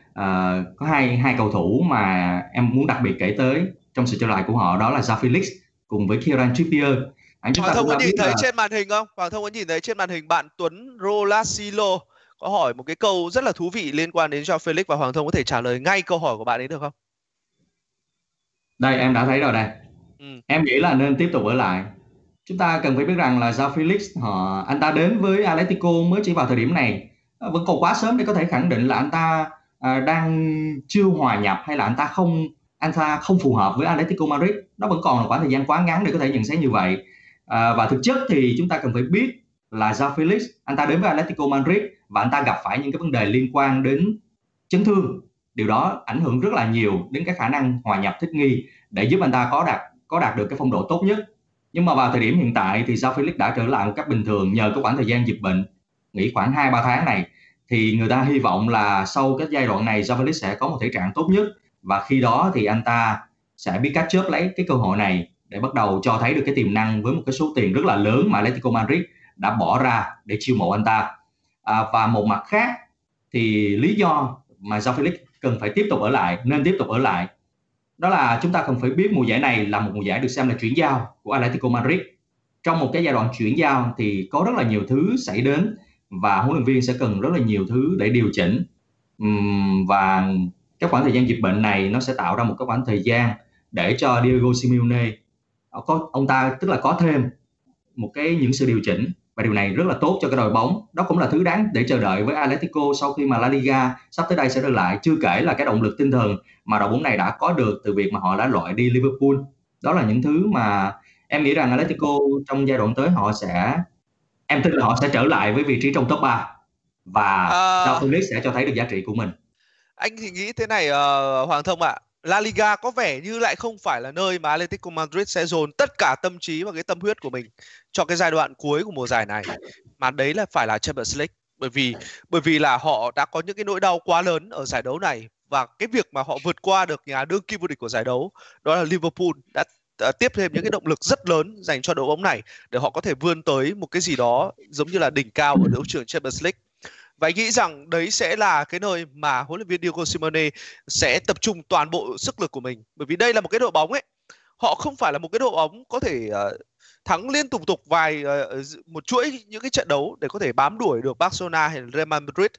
uh, có hai hai cầu thủ mà em muốn đặc biệt kể tới trong sự trở lại của họ đó là Joao Felix cùng với Kieran Trippier. Anh chúng Hoàng Thông có nhìn thấy là... trên màn hình không? Hoàng Thông có nhìn thấy trên màn hình bạn Tuấn Rolasilo có hỏi một cái câu rất là thú vị liên quan đến Joao Felix và Hoàng Thông có thể trả lời ngay câu hỏi của bạn ấy được không? Đây em đã thấy rồi đây. Ừ. Em nghĩ là nên tiếp tục ở lại chúng ta cần phải biết rằng là Giao Felix họ anh ta đến với Atletico mới chỉ vào thời điểm này. Ờ, vẫn còn quá sớm để có thể khẳng định là anh ta à, đang chưa hòa nhập hay là anh ta không anh ta không phù hợp với Atletico Madrid. Nó vẫn còn là khoảng thời gian quá ngắn để có thể nhận xét như vậy. À, và thực chất thì chúng ta cần phải biết là Giao Felix anh ta đến với Atletico Madrid và anh ta gặp phải những cái vấn đề liên quan đến chấn thương. Điều đó ảnh hưởng rất là nhiều đến cái khả năng hòa nhập thích nghi để giúp anh ta có đạt có đạt được cái phong độ tốt nhất nhưng mà vào thời điểm hiện tại thì Sao Felix đã trở lại một cách bình thường nhờ cái khoảng thời gian dịch bệnh. Nghỉ khoảng 2 3 tháng này thì người ta hy vọng là sau cái giai đoạn này Sao Felix sẽ có một thể trạng tốt nhất. Và khi đó thì anh ta sẽ biết cách chớp lấy cái cơ hội này để bắt đầu cho thấy được cái tiềm năng với một cái số tiền rất là lớn mà Atletico Madrid đã bỏ ra để chiêu mộ anh ta. À, và một mặt khác thì lý do mà Sao Felix cần phải tiếp tục ở lại nên tiếp tục ở lại đó là chúng ta cần phải biết mùa giải này là một mùa giải được xem là chuyển giao của Atletico Madrid. Trong một cái giai đoạn chuyển giao thì có rất là nhiều thứ xảy đến và huấn luyện viên sẽ cần rất là nhiều thứ để điều chỉnh. Và cái khoảng thời gian dịch bệnh này nó sẽ tạo ra một cái khoảng thời gian để cho Diego Simeone, có, ông ta tức là có thêm một cái những sự điều chỉnh và điều này rất là tốt cho cái đội bóng. Đó cũng là thứ đáng để chờ đợi với Atletico sau khi mà La Liga sắp tới đây sẽ trở lại. Chưa kể là cái động lực tinh thần mà đội bóng này đã có được từ việc mà họ đã loại đi Liverpool. Đó là những thứ mà em nghĩ rằng Atletico trong giai đoạn tới họ sẽ em tin là họ sẽ trở lại với vị trí trong top 3 và à... Felix sẽ cho thấy được giá trị của mình. Anh thì nghĩ thế này uh, Hoàng Thông ạ. à. La Liga có vẻ như lại không phải là nơi mà Atletico Madrid sẽ dồn tất cả tâm trí và cái tâm huyết của mình cho cái giai đoạn cuối của mùa giải này. Mà đấy là phải là Champions League bởi vì bởi vì là họ đã có những cái nỗi đau quá lớn ở giải đấu này và cái việc mà họ vượt qua được nhà đương kim vô địch của giải đấu đó là Liverpool đã uh, tiếp thêm những cái động lực rất lớn dành cho đội bóng này để họ có thể vươn tới một cái gì đó giống như là đỉnh cao ở đấu trường Champions League và anh nghĩ rằng đấy sẽ là cái nơi mà huấn luyện viên Diego Simeone sẽ tập trung toàn bộ sức lực của mình. Bởi vì đây là một cái đội bóng ấy họ không phải là một cái đội bóng có thể uh, thắng liên tục tục vài uh, một chuỗi những cái trận đấu để có thể bám đuổi được Barcelona hay Real Madrid.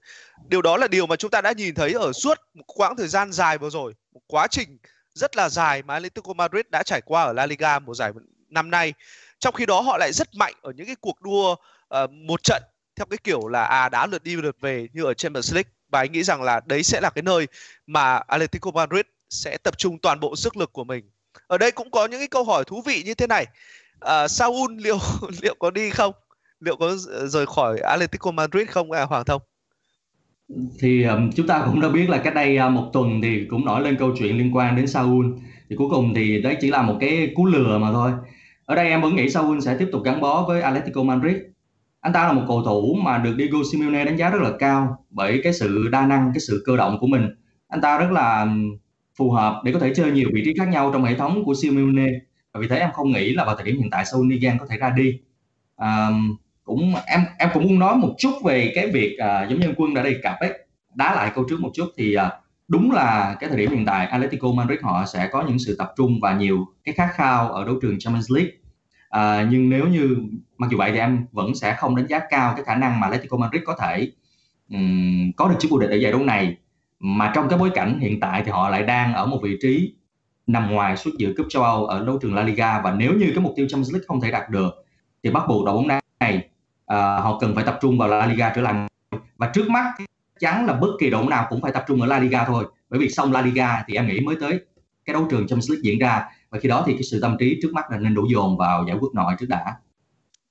Điều đó là điều mà chúng ta đã nhìn thấy ở suốt một quãng thời gian dài vừa rồi một quá trình rất là dài mà Atletico Madrid đã trải qua ở La Liga mùa giải năm nay. Trong khi đó họ lại rất mạnh ở những cái cuộc đua uh, một trận theo cái kiểu là à đá lượt đi lượt về như ở Champions League và anh nghĩ rằng là đấy sẽ là cái nơi mà Atletico Madrid sẽ tập trung toàn bộ sức lực của mình. Ở đây cũng có những cái câu hỏi thú vị như thế này. À, Saul liệu liệu có đi không? Liệu có rời khỏi Atletico Madrid không à, Hoàng Thông? Thì um, chúng ta cũng đã biết là cách đây uh, một tuần thì cũng nổi lên câu chuyện liên quan đến Saul. Thì cuối cùng thì đấy chỉ là một cái cú lừa mà thôi. Ở đây em vẫn nghĩ Saul sẽ tiếp tục gắn bó với Atletico Madrid anh ta là một cầu thủ mà được Diego Simeone đánh giá rất là cao bởi cái sự đa năng cái sự cơ động của mình. Anh ta rất là phù hợp để có thể chơi nhiều vị trí khác nhau trong hệ thống của Simeone. Và vì thế em không nghĩ là vào thời điểm hiện tại Saul Nigan có thể ra đi. À, cũng em em cũng muốn nói một chút về cái việc à, giống như quân đã đề cập ấy đá lại câu trước một chút thì à, đúng là cái thời điểm hiện tại Atletico Madrid họ sẽ có những sự tập trung và nhiều cái khát khao ở đấu trường Champions League à, nhưng nếu như mặc dù vậy thì em vẫn sẽ không đánh giá cao cái khả năng mà Atletico Madrid có thể um, có được chức vô địch ở giải đấu này. Mà trong cái bối cảnh hiện tại thì họ lại đang ở một vị trí nằm ngoài suốt dự cúp châu Âu ở đấu trường La Liga. Và nếu như cái mục tiêu Champions League không thể đạt được thì bắt buộc đội bóng đá này uh, họ cần phải tập trung vào La Liga trở lại. Và trước mắt chắn là bất kỳ đội bóng nào cũng phải tập trung ở La Liga thôi. Bởi vì xong La Liga thì em nghĩ mới tới cái đấu trường Champions League diễn ra và khi đó thì cái sự tâm trí trước mắt là nên đổ dồn vào giải quyết nội trước đã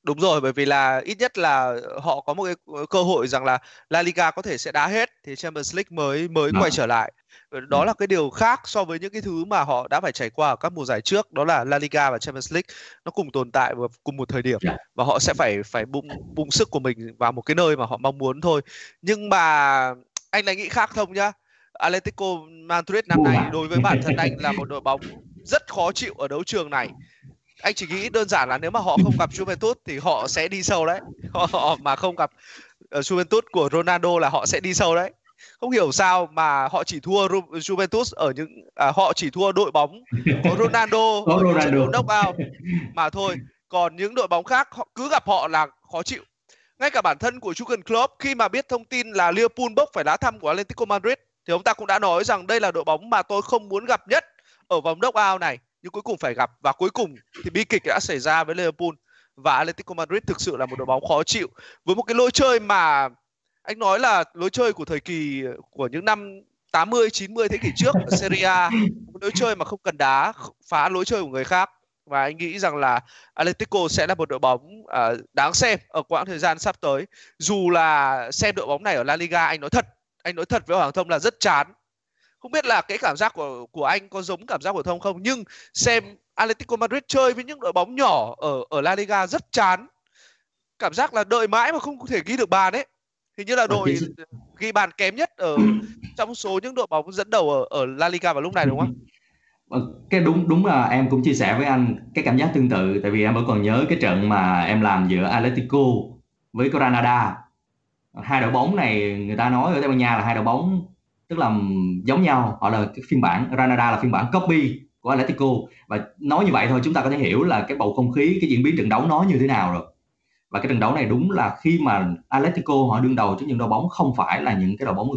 Đúng rồi, bởi vì là ít nhất là họ có một cái cơ hội rằng là La Liga có thể sẽ đá hết thì Champions League mới mới quay trở lại. Ờ, đó ừ. là cái điều khác so với những cái thứ mà họ đã phải trải qua ở các mùa giải trước, đó là La Liga và Champions League nó cùng tồn tại vào cùng một thời điểm dạ. và họ sẽ phải phải bung bung sức của mình vào một cái nơi mà họ mong muốn thôi. Nhưng mà anh lại nghĩ khác không nhá. Atletico Madrid năm nay đối với bản thân anh là một đội bóng rất khó chịu ở đấu trường này. Anh chỉ nghĩ đơn giản là nếu mà họ không gặp Juventus thì họ sẽ đi sâu đấy. Họ mà không gặp uh, Juventus của Ronaldo là họ sẽ đi sâu đấy. Không hiểu sao mà họ chỉ thua Juventus ở những à, họ chỉ thua đội bóng có Ronaldo có Ronaldo. knockout mà thôi còn những đội bóng khác họ cứ gặp họ là khó chịu. Ngay cả bản thân của Jurgen Klopp khi mà biết thông tin là Liverpool bốc phải lá thăm của Atletico Madrid thì ông ta cũng đã nói rằng đây là đội bóng mà tôi không muốn gặp nhất ở vòng knockout này nhưng cuối cùng phải gặp và cuối cùng thì bi kịch đã xảy ra với Liverpool và Atletico Madrid thực sự là một đội bóng khó chịu. Với một cái lối chơi mà anh nói là lối chơi của thời kỳ của những năm 80 90 thế kỷ trước ở Serie A một lối chơi mà không cần đá phá lối chơi của người khác. Và anh nghĩ rằng là Atletico sẽ là một đội bóng uh, đáng xem ở quãng thời gian sắp tới. Dù là xem đội bóng này ở La Liga anh nói thật anh nói thật với Hoàng Thông là rất chán không biết là cái cảm giác của của anh có giống cảm giác của thông không nhưng xem Atletico Madrid chơi với những đội bóng nhỏ ở ở La Liga rất chán. Cảm giác là đợi mãi mà không thể ghi được bàn ấy. Hình như là đội ghi bàn kém nhất ở trong số những đội bóng dẫn đầu ở ở La Liga vào lúc này đúng không? Ờ, cái đúng đúng là em cũng chia sẻ với anh cái cảm giác tương tự tại vì em vẫn còn nhớ cái trận mà em làm giữa Atletico với Granada. Hai đội bóng này người ta nói ở Tây Ban Nha là hai đội bóng tức là giống nhau họ là cái phiên bản Granada là phiên bản copy của Atletico. Và nói như vậy thôi chúng ta có thể hiểu là cái bầu không khí cái diễn biến trận đấu nó như thế nào rồi. Và cái trận đấu này đúng là khi mà Atletico họ đương đầu trước những đội bóng không phải là những cái đội bóng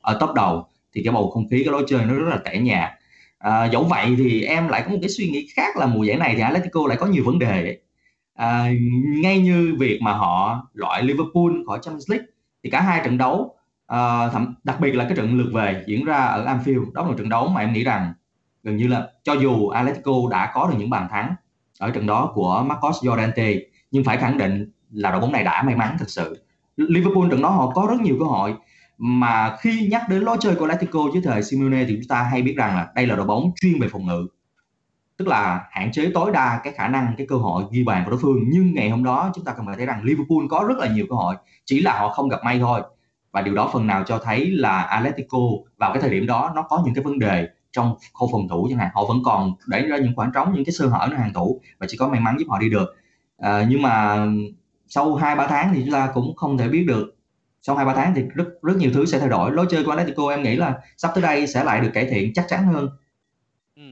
ở, top đầu thì cái bầu không khí cái lối chơi nó rất là tẻ nhà à, dẫu vậy thì em lại có một cái suy nghĩ khác là mùa giải này thì Atletico lại có nhiều vấn đề. À, ngay như việc mà họ loại Liverpool khỏi Champions League thì cả hai trận đấu à, thậm đặc biệt là cái trận lượt về diễn ra ở Anfield đó là một trận đấu mà em nghĩ rằng gần như là cho dù Atletico đã có được những bàn thắng ở trận đó của Marcos Llorente nhưng phải khẳng định là đội bóng này đã may mắn thật sự. Liverpool trận đó họ có rất nhiều cơ hội mà khi nhắc đến lối chơi của Atletico dưới thời Simeone thì chúng ta hay biết rằng là đây là đội bóng chuyên về phòng ngự. Tức là hạn chế tối đa cái khả năng cái cơ hội ghi bàn của đối phương. Nhưng ngày hôm đó chúng ta cần phải thấy rằng Liverpool có rất là nhiều cơ hội chỉ là họ không gặp may thôi và điều đó phần nào cho thấy là Atletico vào cái thời điểm đó nó có những cái vấn đề trong khâu phòng thủ chẳng hạn. Họ vẫn còn để ra những khoảng trống những cái sơ hở nơi hàng thủ và chỉ có may mắn giúp họ đi được. À, nhưng mà sau hai ba tháng thì chúng ta cũng không thể biết được. Sau hai ba tháng thì rất rất nhiều thứ sẽ thay đổi. Lối chơi của Atletico em nghĩ là sắp tới đây sẽ lại được cải thiện chắc chắn hơn. Ừ.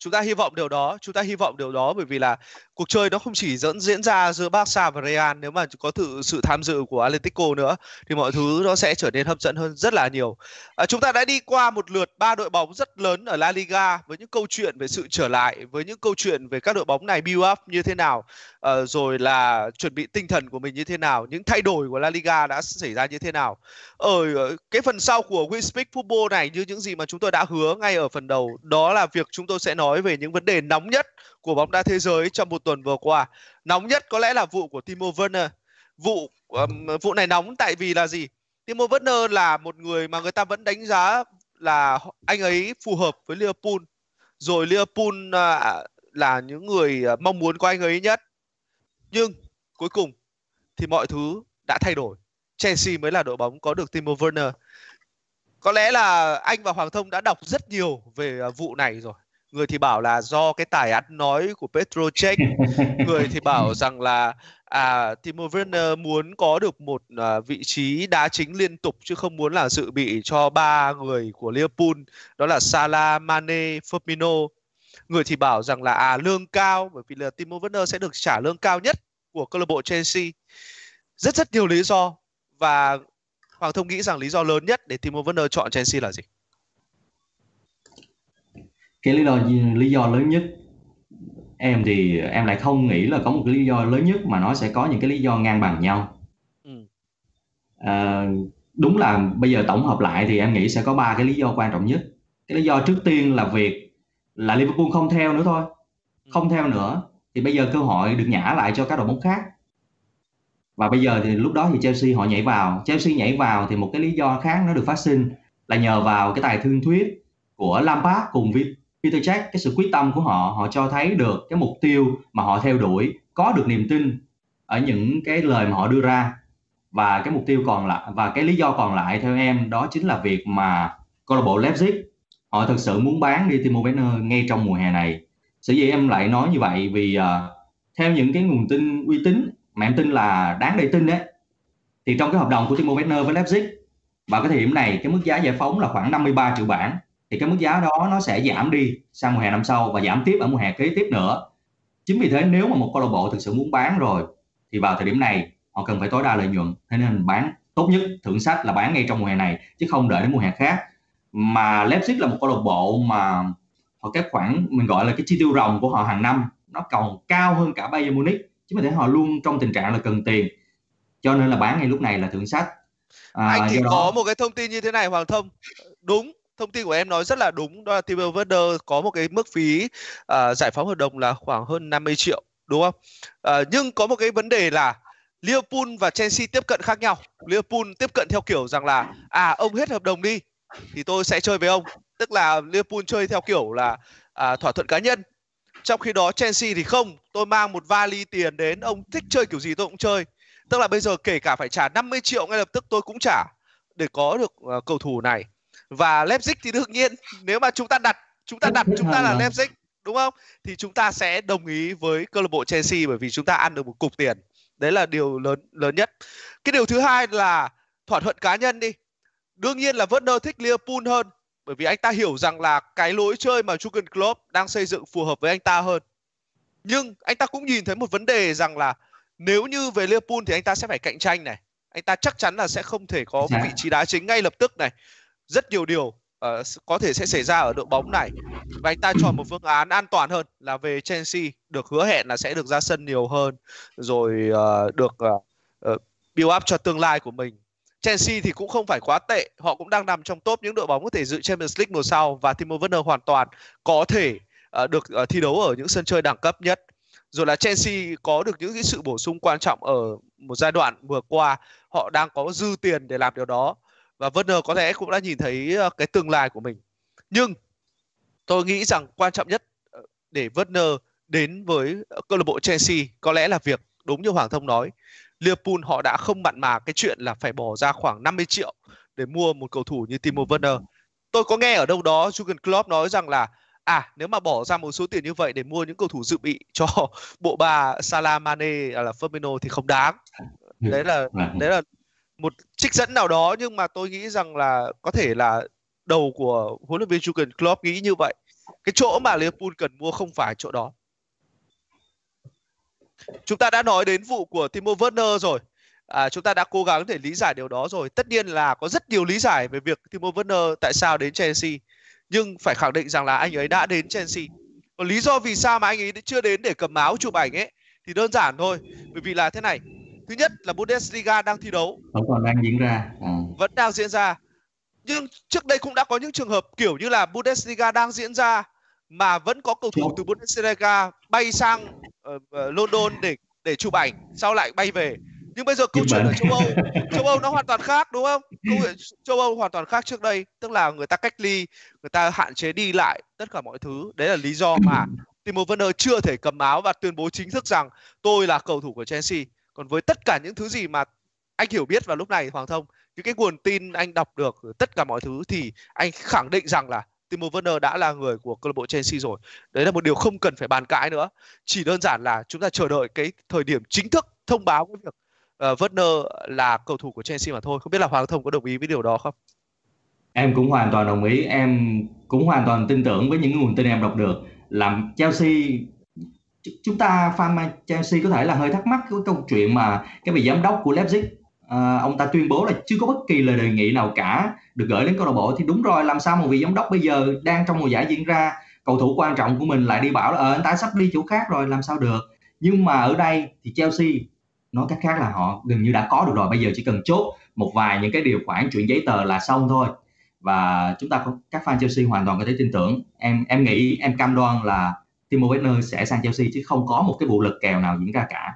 Chúng ta hy vọng điều đó chúng ta hy vọng điều đó bởi vì là cuộc chơi nó không chỉ dẫn diễn ra giữa Barca và Real nếu mà có sự sự tham dự của Atletico nữa thì mọi thứ nó sẽ trở nên hấp dẫn hơn rất là nhiều. À, chúng ta đã đi qua một lượt ba đội bóng rất lớn ở La Liga với những câu chuyện về sự trở lại, với những câu chuyện về các đội bóng này build up như thế nào, à, rồi là chuẩn bị tinh thần của mình như thế nào, những thay đổi của La Liga đã xảy ra như thế nào. Ở cái phần sau của We Speak Football này như những gì mà chúng tôi đã hứa ngay ở phần đầu, đó là việc chúng tôi sẽ nói về những vấn đề nóng nhất của bóng đá thế giới trong một tuần vừa qua. Nóng nhất có lẽ là vụ của Timo Werner. Vụ um, vụ này nóng tại vì là gì? Timo Werner là một người mà người ta vẫn đánh giá là anh ấy phù hợp với Liverpool. Rồi Liverpool uh, là những người uh, mong muốn của anh ấy nhất. Nhưng cuối cùng thì mọi thứ đã thay đổi. Chelsea mới là đội bóng có được Timo Werner. Có lẽ là anh và Hoàng Thông đã đọc rất nhiều về à, vụ này rồi người thì bảo là do cái tài ăn nói của Petro Cech người thì bảo rằng là à Timo Werner muốn có được một à, vị trí đá chính liên tục chứ không muốn là dự bị cho ba người của Liverpool đó là Salah, Mane, Firmino. Người thì bảo rằng là à lương cao bởi vì là Timo Werner sẽ được trả lương cao nhất của câu lạc bộ Chelsea. Rất rất nhiều lý do và Hoàng Thông nghĩ rằng lý do lớn nhất để Timo Werner chọn Chelsea là gì? Cái lý do lý do lớn nhất? Em thì em lại không nghĩ là có một cái lý do lớn nhất mà nó sẽ có những cái lý do ngang bằng nhau. Ừ. à, đúng là bây giờ tổng hợp lại thì em nghĩ sẽ có ba cái lý do quan trọng nhất. Cái lý do trước tiên là việc là Liverpool không theo nữa thôi ừ. không theo nữa. Thì bây giờ cơ hội được nhả lại cho các đội bóng khác. Và bây giờ thì lúc đó thì Chelsea họ nhảy vào. Chelsea nhảy vào thì một cái lý do khác nó được phát sinh là nhờ vào cái tài thương thuyết của Lampard cùng với Peter Jack cái sự quyết tâm của họ họ cho thấy được cái mục tiêu mà họ theo đuổi có được niềm tin ở những cái lời mà họ đưa ra. Và cái mục tiêu còn lại và cái lý do còn lại theo em đó chính là việc mà câu lạc bộ Leipzig họ thực sự muốn bán đi Timo Werner ngay trong mùa hè này. Sở dĩ em lại nói như vậy vì uh, theo những cái nguồn tin uy tín mà em tin là đáng để tin đấy thì trong cái hợp đồng của Timo Werner với Leipzig vào cái thời điểm này cái mức giá giải phóng là khoảng 53 triệu bảng thì cái mức giá đó nó sẽ giảm đi sang mùa hè năm sau và giảm tiếp ở mùa hè kế tiếp nữa. Chính vì thế nếu mà một câu lạc bộ thực sự muốn bán rồi thì vào thời điểm này họ cần phải tối đa lợi nhuận. Thế nên bán tốt nhất thưởng sách là bán ngay trong mùa hè này chứ không đợi đến mùa hè khác. Mà Leipzig là một câu lạc bộ mà họ cái khoản mình gọi là cái chi tiêu ròng của họ hàng năm nó còn cao hơn cả Bayern Munich. Chứ mà thể họ luôn trong tình trạng là cần tiền. Cho nên là bán ngay lúc này là thưởng sách. À, anh thì đó... có một cái thông tin như thế này Hoàng Thông. Đúng thông tin của em nói rất là đúng đó là Tim Werner có một cái mức phí uh, giải phóng hợp đồng là khoảng hơn 50 triệu đúng không? Uh, nhưng có một cái vấn đề là Liverpool và Chelsea tiếp cận khác nhau. Liverpool tiếp cận theo kiểu rằng là à ông hết hợp đồng đi thì tôi sẽ chơi với ông. Tức là Liverpool chơi theo kiểu là à, thỏa thuận cá nhân. Trong khi đó Chelsea thì không, tôi mang một vali tiền đến, ông thích chơi kiểu gì tôi cũng chơi. Tức là bây giờ kể cả phải trả 50 triệu ngay lập tức tôi cũng trả để có được uh, cầu thủ này và Leipzig thì đương nhiên nếu mà chúng ta đặt chúng ta đặt chúng ta là Leipzig đúng không? Thì chúng ta sẽ đồng ý với câu lạc bộ Chelsea bởi vì chúng ta ăn được một cục tiền. Đấy là điều lớn lớn nhất. Cái điều thứ hai là thỏa thuận cá nhân đi. Đương nhiên là Werner thích Liverpool hơn bởi vì anh ta hiểu rằng là cái lối chơi mà Jurgen Klopp đang xây dựng phù hợp với anh ta hơn. Nhưng anh ta cũng nhìn thấy một vấn đề rằng là nếu như về Liverpool thì anh ta sẽ phải cạnh tranh này. Anh ta chắc chắn là sẽ không thể có cái vị trí đá chính ngay lập tức này rất nhiều điều uh, có thể sẽ xảy ra ở đội bóng này. Và anh ta chọn một phương án an toàn hơn là về Chelsea được hứa hẹn là sẽ được ra sân nhiều hơn rồi uh, được uh, uh, build up cho tương lai của mình. Chelsea thì cũng không phải quá tệ họ cũng đang nằm trong top những đội bóng có thể dự Champions League mùa sau và Timo Werner hoàn toàn có thể uh, được uh, thi đấu ở những sân chơi đẳng cấp nhất. Rồi là Chelsea có được những cái sự bổ sung quan trọng ở một giai đoạn vừa qua họ đang có dư tiền để làm điều đó và Werner có lẽ cũng đã nhìn thấy ờ, cái tương lai của mình nhưng tôi nghĩ rằng quan trọng nhất ờ, để Werner đến với câu lạc bộ Chelsea có lẽ là việc đúng như Hoàng Thông nói Liverpool họ đã không mặn mà cái chuyện là phải bỏ ra khoảng 50 triệu để mua một cầu thủ như Timo Werner. Tôi có nghe ở đâu đó Jurgen Klopp nói rằng là à nếu mà bỏ ra một số tiền như vậy để mua những cầu thủ dự bị cho bộ ba Salah, Mane là Firmino thì không đáng. Đấy là đấy là một trích dẫn nào đó nhưng mà tôi nghĩ rằng là có thể là đầu của huấn luyện viên Jurgen Klopp nghĩ như vậy. Cái chỗ mà Liverpool cần mua không phải chỗ đó. Chúng ta đã nói đến vụ của Timo Werner rồi. À, chúng ta đã cố gắng để lý giải điều đó rồi. Tất nhiên là có rất nhiều lý giải về việc Timo Werner tại sao đến Chelsea. Nhưng phải khẳng định rằng là anh ấy đã đến Chelsea. Còn lý do vì sao mà anh ấy chưa đến để cầm áo chụp ảnh ấy thì đơn giản thôi. Bởi vì là thế này thứ nhất là Bundesliga đang thi đấu. Vẫn còn đang diễn ra. À. vẫn đang diễn ra. Nhưng trước đây cũng đã có những trường hợp kiểu như là Bundesliga đang diễn ra mà vẫn có cầu thủ từ Bundesliga bay sang uh, London để để chụp ảnh sau lại bay về. Nhưng bây giờ câu chuyện ở châu Âu châu Âu nó hoàn toàn khác đúng không? Câu chuyện châu Âu hoàn toàn khác trước đây tức là người ta cách ly người ta hạn chế đi lại tất cả mọi thứ. Đấy là lý do mà Timo Werner chưa thể cầm áo và tuyên bố chính thức rằng tôi là cầu thủ của Chelsea còn với tất cả những thứ gì mà anh hiểu biết vào lúc này Hoàng Thông những cái nguồn tin anh đọc được tất cả mọi thứ thì anh khẳng định rằng là Timo Werner đã là người của câu lạc bộ Chelsea rồi. Đấy là một điều không cần phải bàn cãi nữa. Chỉ đơn giản là chúng ta chờ đợi cái thời điểm chính thức thông báo cái việc uh, Werner là cầu thủ của Chelsea mà thôi. Không biết là Hoàng Thông có đồng ý với điều đó không? Em cũng hoàn toàn đồng ý. Em cũng hoàn toàn tin tưởng với những nguồn tin em đọc được. Làm Chelsea chúng ta fan Chelsea có thể là hơi thắc mắc cái câu chuyện mà cái vị giám đốc của Leipzig à, ông ta tuyên bố là chưa có bất kỳ lời đề nghị nào cả được gửi đến câu lạc bộ. Thì đúng rồi làm sao một vị giám đốc bây giờ đang trong mùa giải diễn ra cầu thủ quan trọng của mình lại đi bảo là ờ, anh ta sắp đi chỗ khác rồi làm sao được? Nhưng mà ở đây thì Chelsea nói cách khác là họ gần như đã có được rồi bây giờ chỉ cần chốt một vài những cái điều khoản chuyện giấy tờ là xong thôi. Và chúng ta các fan Chelsea hoàn toàn có thể tin tưởng. Em em nghĩ em cam đoan là Timo Werner sẽ sang Chelsea chứ không có một cái vụ lật kèo nào diễn ra cả.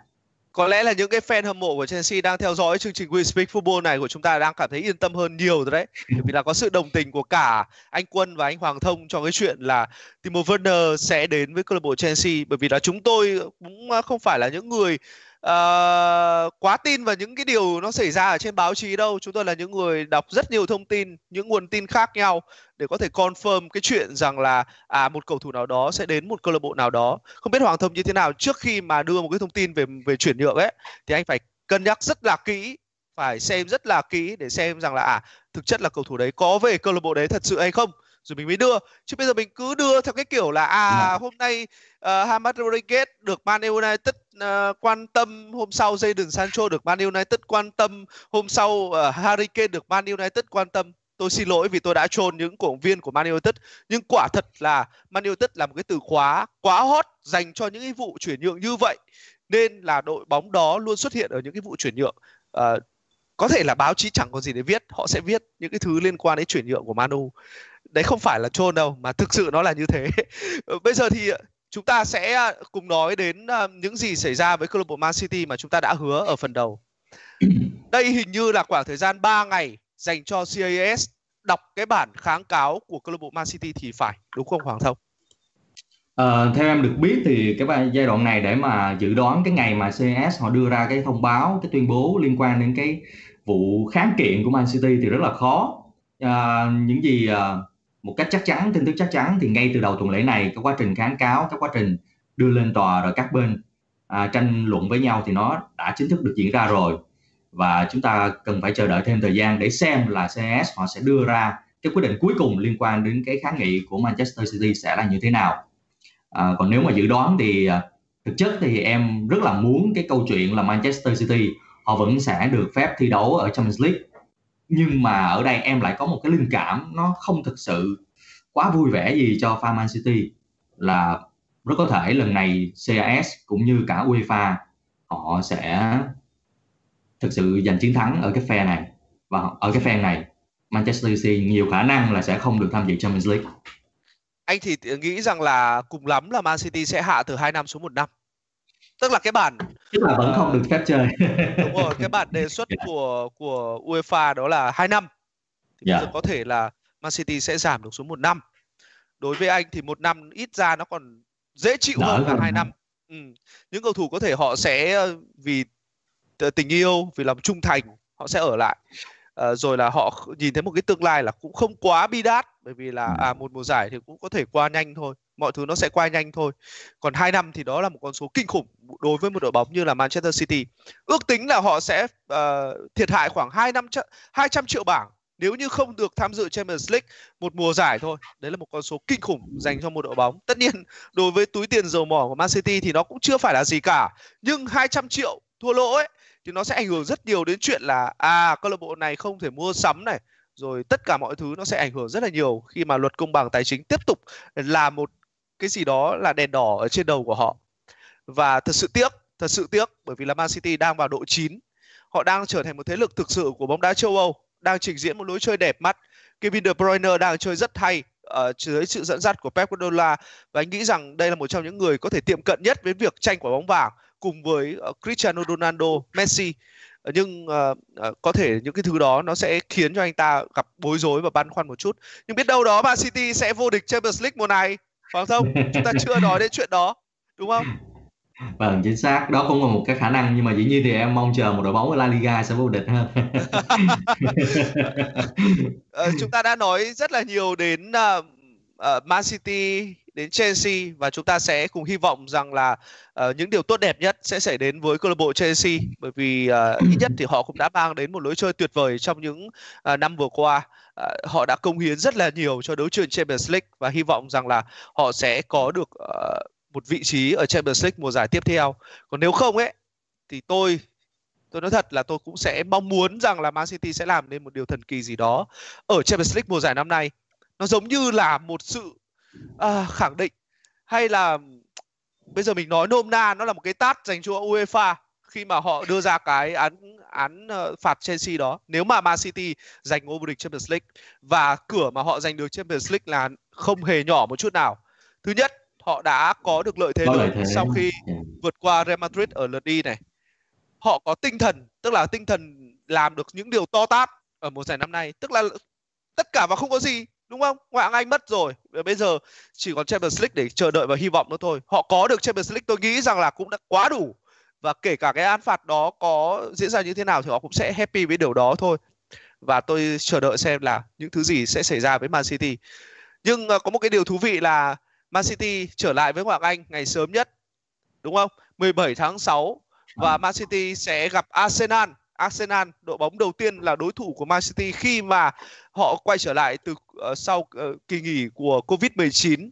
Có lẽ là những cái fan hâm mộ của Chelsea đang theo dõi chương trình We Speak Football này của chúng ta đang cảm thấy yên tâm hơn nhiều rồi đấy. Vì là có sự đồng tình của cả anh Quân và anh Hoàng Thông cho cái chuyện là Timo Werner sẽ đến với câu lạc bộ Chelsea. Bởi vì là chúng tôi cũng không phải là những người uh, quá tin vào những cái điều nó xảy ra ở trên báo chí đâu. Chúng tôi là những người đọc rất nhiều thông tin những nguồn tin khác nhau để có thể confirm cái chuyện rằng là à một cầu thủ nào đó sẽ đến một câu lạc bộ nào đó không biết hoàng thông như thế nào trước khi mà đưa một cái thông tin về về chuyển nhượng ấy thì anh phải cân nhắc rất là kỹ phải xem rất là kỹ để xem rằng là à thực chất là cầu thủ đấy có về câu lạc bộ đấy thật sự hay không rồi mình mới đưa chứ bây giờ mình cứ đưa theo cái kiểu là à. Dạ. hôm nay uh, Hamad Rodriguez được Man United uh, quan tâm hôm sau Jadon Sancho được Man United quan tâm hôm sau uh, Harry Kane được Man United quan tâm tôi xin lỗi vì tôi đã trôn những cổ động viên của Man United nhưng quả thật là Man United là một cái từ khóa quá hot dành cho những cái vụ chuyển nhượng như vậy nên là đội bóng đó luôn xuất hiện ở những cái vụ chuyển nhượng. À, có thể là báo chí chẳng có gì để viết họ sẽ viết những cái thứ liên quan đến chuyển nhượng của Manu đấy không phải là trôn đâu mà thực sự nó là như thế. Ờ, bây giờ thì ờ, chúng ta sẽ cùng nói đến những gì xảy ra với câu lạc bộ Man City mà chúng ta đã hứa ở phần đầu. Đây hình như là khoảng thời gian 3 ngày dành cho CAS đọc cái bản kháng cáo của câu lạc bộ Man City thì phải đúng không Hoàng Thông? À, theo em được biết thì cái giai đoạn này để mà dự đoán cái ngày mà CAS họ đưa ra cái thông báo cái tuyên bố liên quan đến cái vụ kháng kiện của Man City thì rất là khó à, những gì à, một cách chắc chắn tin tức chắc chắn thì ngay từ đầu tuần lễ này cái quá trình kháng cáo cái quá trình đưa lên tòa rồi các bên à, tranh luận với nhau thì nó đã chính thức được diễn ra rồi và chúng ta cần phải chờ đợi thêm thời gian để xem là CS họ sẽ đưa ra cái quyết định cuối cùng liên quan đến cái kháng nghị của Manchester City sẽ là như thế nào. À, còn nếu mà dự đoán thì à, thực chất thì em rất là muốn cái câu chuyện là Manchester City họ vẫn sẽ được phép thi đấu ở Champions League. Nhưng mà ở đây em lại có một cái linh cảm nó không thực sự quá vui vẻ gì cho fan Man City là rất có thể lần này CAS cũng như cả UEFA họ sẽ thực sự giành chiến thắng ở cái phe này và ở cái phe này Manchester City nhiều khả năng là sẽ không được tham dự Champions League. Anh thì nghĩ rằng là cùng lắm là Man City sẽ hạ từ 2 năm xuống 1 năm. Tức là cái bản tức là vẫn uh, không được phép chơi. đúng rồi, cái bản đề xuất của của UEFA đó là 2 năm. Thì yeah. Dạ. có thể là Man City sẽ giảm được xuống 1 năm. Đối với anh thì một năm ít ra nó còn dễ chịu Đỡ hơn là 2 năm. Ừ. Những cầu thủ có thể họ sẽ ờ, vì tình yêu vì lòng trung thành họ sẽ ở lại. À, rồi là họ nhìn thấy một cái tương lai là cũng không quá bi đát bởi vì là à một mùa giải thì cũng có thể qua nhanh thôi mọi thứ nó sẽ qua nhanh thôi. Còn 2 năm thì đó là một con số kinh khủng đối với một đội bóng như là Manchester City. Ước tính là họ sẽ uh, thiệt hại khoảng 2 năm 200 triệu bảng nếu như không được tham dự Champions League một mùa giải thôi. Đấy là một con số kinh khủng dành cho một đội bóng. Tất nhiên đối với túi tiền dầu mỏ của Man City thì nó cũng chưa phải là gì cả nhưng 200 triệu thua lỗ ấy thì nó sẽ ảnh hưởng rất nhiều đến chuyện là à câu lạc bộ này không thể mua sắm này. Rồi tất cả mọi thứ nó sẽ ảnh hưởng rất là nhiều khi mà luật công bằng tài chính tiếp tục là một cái gì đó là đèn đỏ ở trên đầu của họ. Và thật sự tiếc, thật sự tiếc bởi vì là Man City đang vào độ chín. Họ đang trở thành một thế lực thực sự của bóng đá châu Âu, đang trình diễn một lối chơi đẹp mắt. Kevin De Bruyne đang chơi rất hay ở dưới sự dẫn dắt của Pep Guardiola và anh nghĩ rằng đây là một trong những người có thể tiệm cận nhất với việc tranh quả bóng vàng cùng với uh, Cristiano Ronaldo, Messi. Nhưng uh, uh, có thể những cái thứ đó nó sẽ khiến cho anh ta gặp bối rối và băn khoăn một chút. Nhưng biết đâu đó Man City sẽ vô địch Champions League mùa này phải không chúng ta chưa nói đến chuyện đó đúng không? Vâng chính xác. Đó cũng là một cái khả năng nhưng mà dĩ nhiên thì em mong chờ một đội bóng ở La Liga sẽ vô địch hơn. Ờ, chúng ta đã nói rất là nhiều đến uh, uh, Man City đến Chelsea và chúng ta sẽ cùng hy vọng rằng là uh, những điều tốt đẹp nhất sẽ xảy đến với câu lạc bộ Chelsea bởi vì uh, ít nhất thì họ cũng đã mang đến một lối chơi tuyệt vời trong những uh, năm vừa qua. Uh, họ đã công hiến rất là nhiều cho đấu trường Champions League và hy vọng rằng là họ sẽ có được uh, một vị trí ở Champions League mùa giải tiếp theo. Còn nếu không ấy thì tôi tôi nói thật là tôi cũng sẽ mong muốn rằng là Man City sẽ làm nên một điều thần kỳ gì đó ở Champions League mùa giải năm nay. Nó giống như là một sự à, khẳng định. Hay là bây giờ mình nói nôm na nó là một cái tát dành cho UEFA khi mà họ đưa ra cái án án uh, phạt Chelsea đó. Nếu mà Man City giành ngôi vô địch Champions League và cửa mà họ giành được Champions League là không hề nhỏ một chút nào. Thứ nhất họ đã có được lợi thế lớn sau khi Ừ. vượt qua Real Madrid ở lượt đi này. Họ có tinh thần tức là tinh thần làm được những điều to tát ở mùa giải năm nay. Tức là tất cả và không có gì đúng không? Ngoại hạng Anh mất rồi. Bây giờ chỉ còn Champions League để chờ đợi và hy vọng nữa thôi. Họ có được Champions League tôi nghĩ rằng là cũng đã quá đủ. Và kể cả cái án phạt đó có diễn ra như thế nào thì họ cũng sẽ happy với điều đó thôi. Và tôi chờ đợi xem là những thứ gì sẽ xảy ra với Man City. Nhưng uh, có một cái điều thú vị là Man City trở lại với Ngoại hạng Anh ngày sớm nhất. Đúng không? 17 tháng 6 và Man City sẽ gặp Arsenal Arsenal đội bóng đầu tiên là đối thủ của Man City khi mà họ quay trở lại từ uh, sau uh, kỳ nghỉ của Covid-19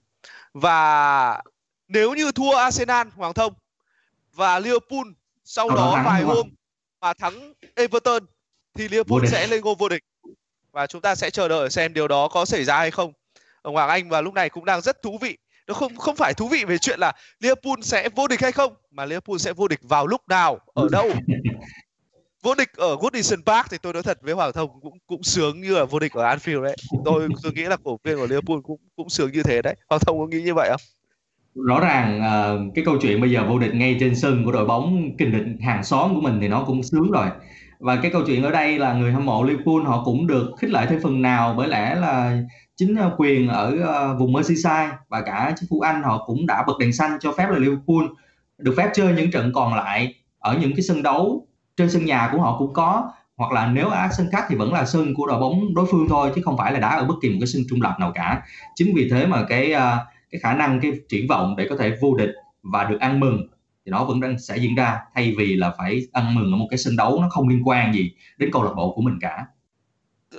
và nếu như thua Arsenal Hoàng Thông và Liverpool sau Sau đó đó vài hôm mà thắng Everton thì Liverpool sẽ lên ngôi vô địch. Và chúng ta sẽ chờ đợi xem điều đó có xảy ra hay không. Ở Hoàng Anh và lúc này cũng đang rất thú vị. Nó không không phải thú vị về chuyện là Liverpool sẽ vô địch hay không mà Liverpool sẽ vô địch vào lúc nào ở đâu vô địch ở Goodison Park thì tôi nói thật với Hoàng Thông cũng cũng sướng như là vô địch ở Anfield đấy. Tôi tôi nghĩ là cổ viên của Liverpool cũng cũng sướng như thế đấy. Hoàng Thông có nghĩ như vậy không? Rõ ràng uh, cái câu chuyện bây giờ vô địch ngay trên sân của đội bóng kình địch hàng xóm của mình thì nó cũng sướng rồi. Và cái câu chuyện ở đây là người hâm mộ Liverpool họ cũng được khích lệ thêm phần nào bởi lẽ là chính ờ, quyền ở uh, vùng Merseyside và cả chính phủ Anh họ cũng đã bật đèn xanh cho phép là Liverpool được phép chơi những trận còn lại ở những cái sân đấu trên sân nhà của họ cũng có hoặc là nếu ở sân khách thì vẫn là sân của đội bóng đối phương thôi chứ không phải là đá ở bất kỳ một cái sân trung lập nào cả. Chính vì thế mà cái ờ, cái khả năng cái triển vọng để có thể vô địch và được ăn mừng thì nó vẫn đang sẽ diễn ra thay vì là phải ăn mừng ở một cái sân đấu nó không liên quan gì đến câu lạc bộ của mình cả.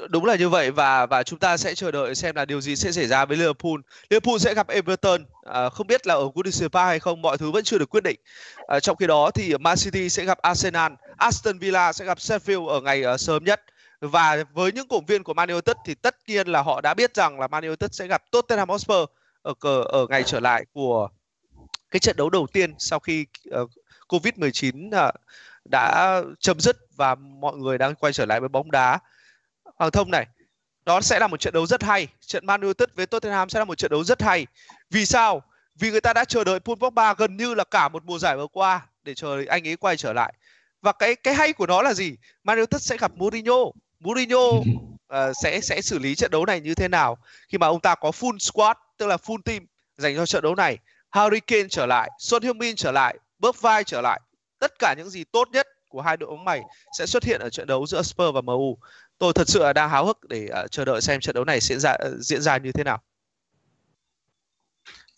Đúng là như vậy và và chúng ta sẽ chờ đợi xem là điều gì sẽ xảy ra với Liverpool. Liverpool sẽ gặp Everton, à, không biết là ở Goodison Park hay không, mọi thứ vẫn chưa được quyết định. À, trong khi đó thì Man City sẽ gặp Arsenal, Aston Villa sẽ gặp Sheffield ở ngày uh, sớm nhất. Và với những cổ viên của Man United thì tất nhiên là họ đã biết rằng là Man United sẽ gặp Tottenham Hotspur ở cờ ở ngày trở lại của cái trận đấu đầu tiên sau khi ờ, uh, Covid-19 uh, à, đã chấm dứt và mọi người đang quay trở lại với bóng đá. Hoàng Thông này, đó sẽ là một trận đấu rất hay. Trận Man United với Tottenham sẽ là một trận đấu rất hay. Vì sao? Vì người ta đã chờ đợi Paul Pogba gần như là cả một mùa giải vừa qua để chờ anh ấy quay trở lại. Và cái cái hay của nó là gì? Man United sẽ gặp Mourinho. Mourinho uh, sẽ sẽ xử lý trận đấu này như thế nào khi mà ông ta có full squad tức là full team dành cho trận đấu này. Harry Kane trở lại, Son Heung-min trở lại, Bergwijn trở lại. Tất cả những gì tốt nhất của hai đội bóng này sẽ xuất hiện ở trận đấu giữa Spurs và MU tôi thật sự đang háo hức để uh, chờ đợi xem trận đấu này diễn ra uh, diễn ra như thế nào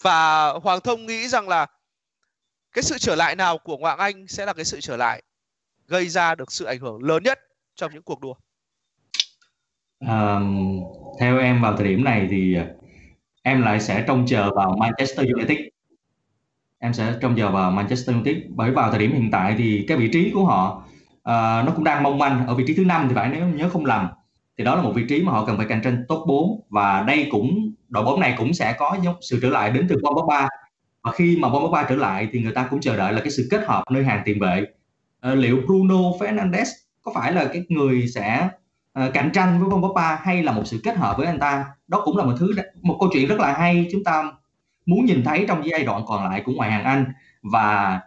và Hoàng Thông nghĩ rằng là cái sự trở lại nào của Ngoại Anh sẽ là cái sự trở lại gây ra được sự ảnh hưởng lớn nhất trong những cuộc đua. À, theo em vào thời điểm này thì em lại sẽ trông chờ vào Manchester United. Em sẽ trông chờ vào Manchester United. Bởi vào thời điểm hiện tại thì cái vị trí của họ uh, nó cũng đang mong manh ở vị trí thứ năm thì phải nếu nhớ không lầm thì đó là một vị trí mà họ cần phải cạnh tranh top 4 và đây cũng đội bóng này cũng sẽ có sự trở lại đến từ Paul Pogba. Và khi mà Paul Pogba trở lại thì người ta cũng chờ đợi là cái sự kết hợp nơi hàng tiền vệ. À, liệu Bruno Fernandes có phải là cái người sẽ uh, cạnh tranh với Paul Pogba hay là một sự kết hợp với anh ta? Đó cũng là một thứ một câu chuyện rất là hay chúng ta muốn nhìn thấy trong giai đoạn còn lại của ngoại hạng Anh. Và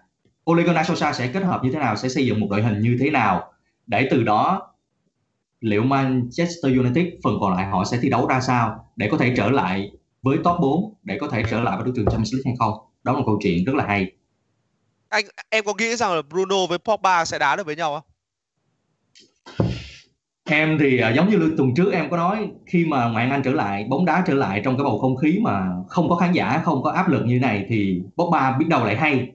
Ole Gunnar Solskjaer sẽ kết hợp như thế nào sẽ xây dựng một đội hình như thế nào để từ đó liệu Manchester United phần còn lại họ sẽ thi đấu ra sao để có thể trở lại với top 4 để có thể trở lại với đấu trường Champions League hay không? Đó là một câu chuyện rất là hay. Anh em có nghĩ rằng là Bruno với Pogba sẽ đá được với nhau không? Em thì uh, giống như tuần trước em có nói khi mà ngoại anh trở lại bóng đá trở lại trong cái bầu không khí mà không có khán giả không có áp lực như này thì Pogba biết đâu lại hay.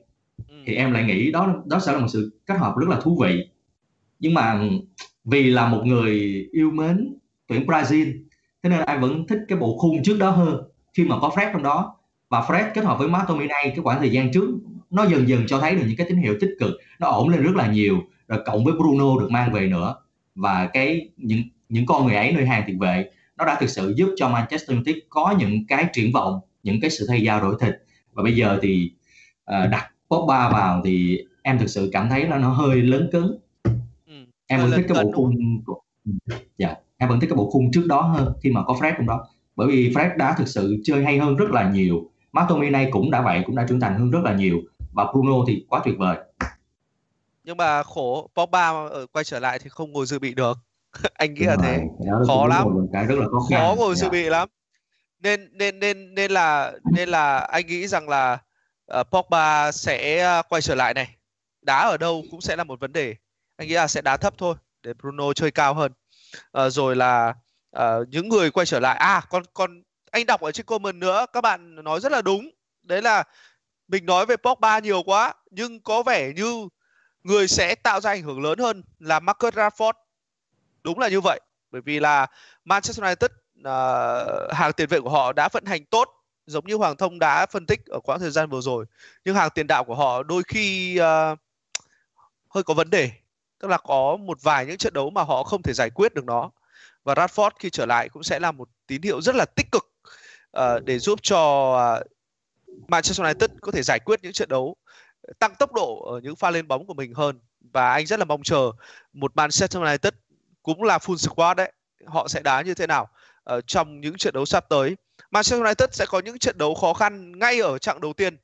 Ừ. thì em lại nghĩ đó đó sẽ là một sự kết hợp rất là thú vị. Nhưng mà vì là một người yêu mến tuyển Brazil thế nên anh vẫn thích cái bộ khung trước đó hơn khi mà có Fred trong đó. Và Fred kết hợp với Martominay cái khoảng thời gian trước nó dần dần cho thấy được những cái tín hiệu tích cực nó ổn lên rất là nhiều rồi cộng với Bruno được mang về nữa. Và cái những những con người ấy nơi hàng tiền vệ nó đã thực sự giúp cho Manchester United có những cái triển vọng những cái sự thay giao đổi thịt. Và bây giờ thì uh, đặt Pogba vào thì em thực sự cảm thấy là nó hơi lớn cứng em vẫn thích cái bộ khung của... dạ. Em vẫn thích cái bộ khung trước đó hơn khi mà có Fred trong đó. Bởi vì Fred đã thực sự chơi hay hơn rất là nhiều. McTominay cũng đã vậy cũng đã trưởng thành hơn rất là nhiều. Và Bruno thì quá tuyệt vời. Nhưng mà khổ Pogba ở quay trở lại thì không ngồi dự bị được. Anh nghĩ là thế. khó lắm. rất là khó, khó ngồi dự bị lắm. Nên nên nên nên là nên là anh nghĩ rằng là uh, Pogba sẽ uh, quay trở lại này. Đá ở đâu cũng sẽ là một vấn đề anh nghĩ là sẽ đá thấp thôi để Bruno chơi cao hơn. À, rồi là à, những người quay trở lại. À còn còn anh đọc ở trên comment nữa các bạn nói rất là đúng. Đấy là mình nói về Pogba nhiều quá nhưng có vẻ như người sẽ tạo ra ảnh hưởng lớn hơn là Marcus Rashford. Đúng là như vậy bởi vì là Manchester United uh, hàng tiền vệ của họ đã vận hành tốt giống như Hoàng Thông đã phân tích ở quãng thời gian vừa rồi. Nhưng hàng tiền đạo của họ đôi khi uh, hơi có vấn đề tức là có một vài những trận đấu mà họ không thể giải quyết được nó. Và Radford khi trở lại cũng sẽ là một tín hiệu rất là tích cực uh, để giúp cho uh, Manchester United có thể giải quyết những trận đấu ờ, tăng tốc độ ở những pha lên bóng của mình hơn. Và anh rất là mong chờ một Manchester United cũng là full squad đấy họ sẽ đá như thế nào uh, trong những trận đấu sắp tới. Manchester United sẽ có những trận đấu khó khăn ngay ở chặng đầu tiên.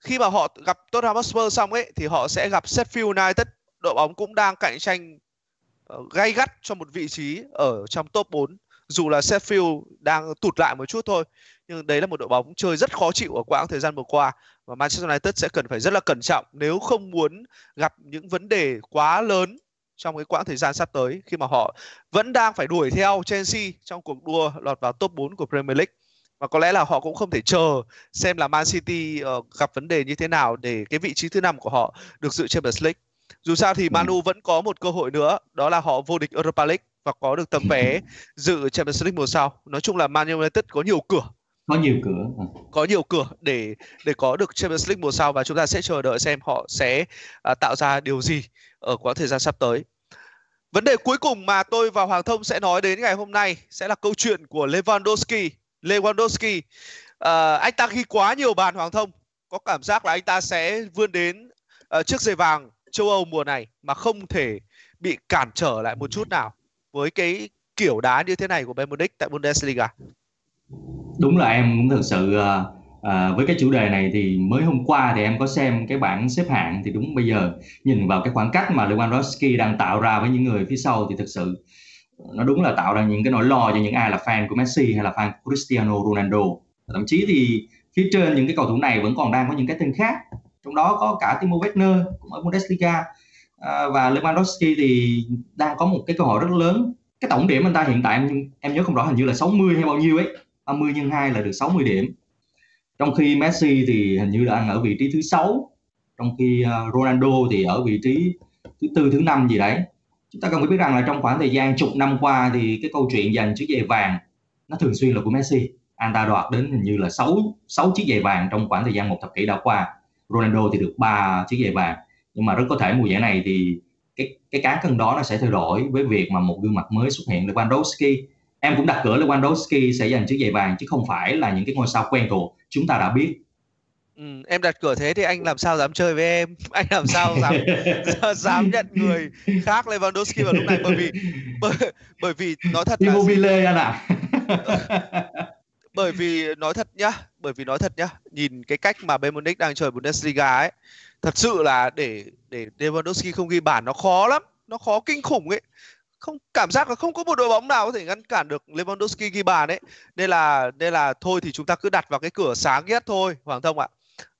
Khi mà họ gặp Tottenham Hotspur xong ấy thì họ sẽ gặp Sheffield United đội bóng cũng đang cạnh tranh ờ, gay gắt cho một vị trí ở trong top 4 dù là Sheffield đang tụt lại một chút thôi nhưng đấy là một đội bóng chơi rất khó chịu ở quãng thời gian vừa qua và Manchester United sẽ cần phải rất là cẩn trọng nếu không muốn gặp những vấn đề quá lớn trong cái quãng thời gian sắp tới khi mà họ vẫn đang phải đuổi theo Chelsea trong cuộc đua lọt vào top 4 của Premier League và có lẽ là họ cũng không thể chờ xem là Man City uh, gặp vấn đề như thế nào để cái vị trí thứ năm của họ được dự Champions League. Dù sao thì Manu vẫn có một cơ hội nữa, đó là họ vô địch Europa League và có được tấm vé dự Champions League mùa sau. Nói chung là Man United có nhiều cửa có nhiều cửa à. có nhiều cửa để để có được Champions League mùa sau và chúng ta sẽ chờ đợi xem họ sẽ uh, tạo ra điều gì ở quãng thời gian sắp tới. Vấn đề cuối cùng mà tôi và Hoàng Thông sẽ nói đến ngày hôm nay sẽ là câu chuyện của Lewandowski. Lewandowski, uh, anh ta ghi quá nhiều bàn Hoàng Thông, có cảm giác là anh ta sẽ vươn đến uh, chiếc giày vàng châu Âu mùa này mà không thể bị cản trở lại một chút nào với cái kiểu đá như thế này của Bayern Munich tại Bundesliga? Đúng là em cũng thực sự à, với cái chủ đề này thì mới hôm qua thì em có xem cái bảng xếp hạng thì đúng bây giờ nhìn vào cái khoảng cách mà Lewandowski đang tạo ra với những người phía sau thì thực sự nó đúng là tạo ra những cái nỗi lo cho những ai là fan của Messi hay là fan của Cristiano Ronaldo. Thậm chí thì phía trên những cái cầu thủ này vẫn còn đang có những cái tên khác trong đó có cả Timo Werner cũng ở Bundesliga. À, và Lewandowski thì đang có một cái cơ hội rất lớn. Cái tổng điểm anh ta hiện tại em em nhớ không rõ hình như là 60 hay bao nhiêu ấy. 30 nhân 2 là được 60 điểm. Trong khi Messi thì hình như đang ở vị trí thứ sáu. Trong khi à, Ronaldo thì ở vị trí thứ tư thứ năm gì đấy. Chúng ta cần phải biết rằng là trong khoảng thời gian chục năm qua thì cái câu chuyện giành chiếc giày vàng nó thường xuyên là của Messi. Anh ta đoạt đến hình như là 6 6 chiếc giày vàng trong khoảng thời gian một thập kỷ đã qua. Ronaldo thì được 3 chiếc giày vàng. Nhưng mà rất có thể mùa giải này thì cái cái cán cân đó nó sẽ thay đổi với việc mà một gương mặt mới xuất hiện Lewandowski. Em cũng đặt cửa Lewandowski sẽ giành chiếc giày vàng chứ không phải là những cái ngôi sao quen thuộc. Chúng ta đã biết. Ừ, em đặt cửa thế thì anh làm sao dám chơi với em? Anh làm sao dám dám nhận người khác Lewandowski vào lúc này? Bởi vì bởi, bởi vì nói thật là Immobile anh ạ bởi vì nói thật nhá bởi vì nói thật nhá nhìn cái cách mà Bayern Munich đang chơi Bundesliga ấy thật sự là để để Lewandowski không ghi bàn nó khó lắm nó khó kinh khủng ấy. Không cảm giác là không có một đội bóng nào có thể ngăn cản được Lewandowski ghi bàn ấy. Nên là nên là thôi thì chúng ta cứ đặt vào cái cửa sáng nhất thôi Hoàng Thông ạ?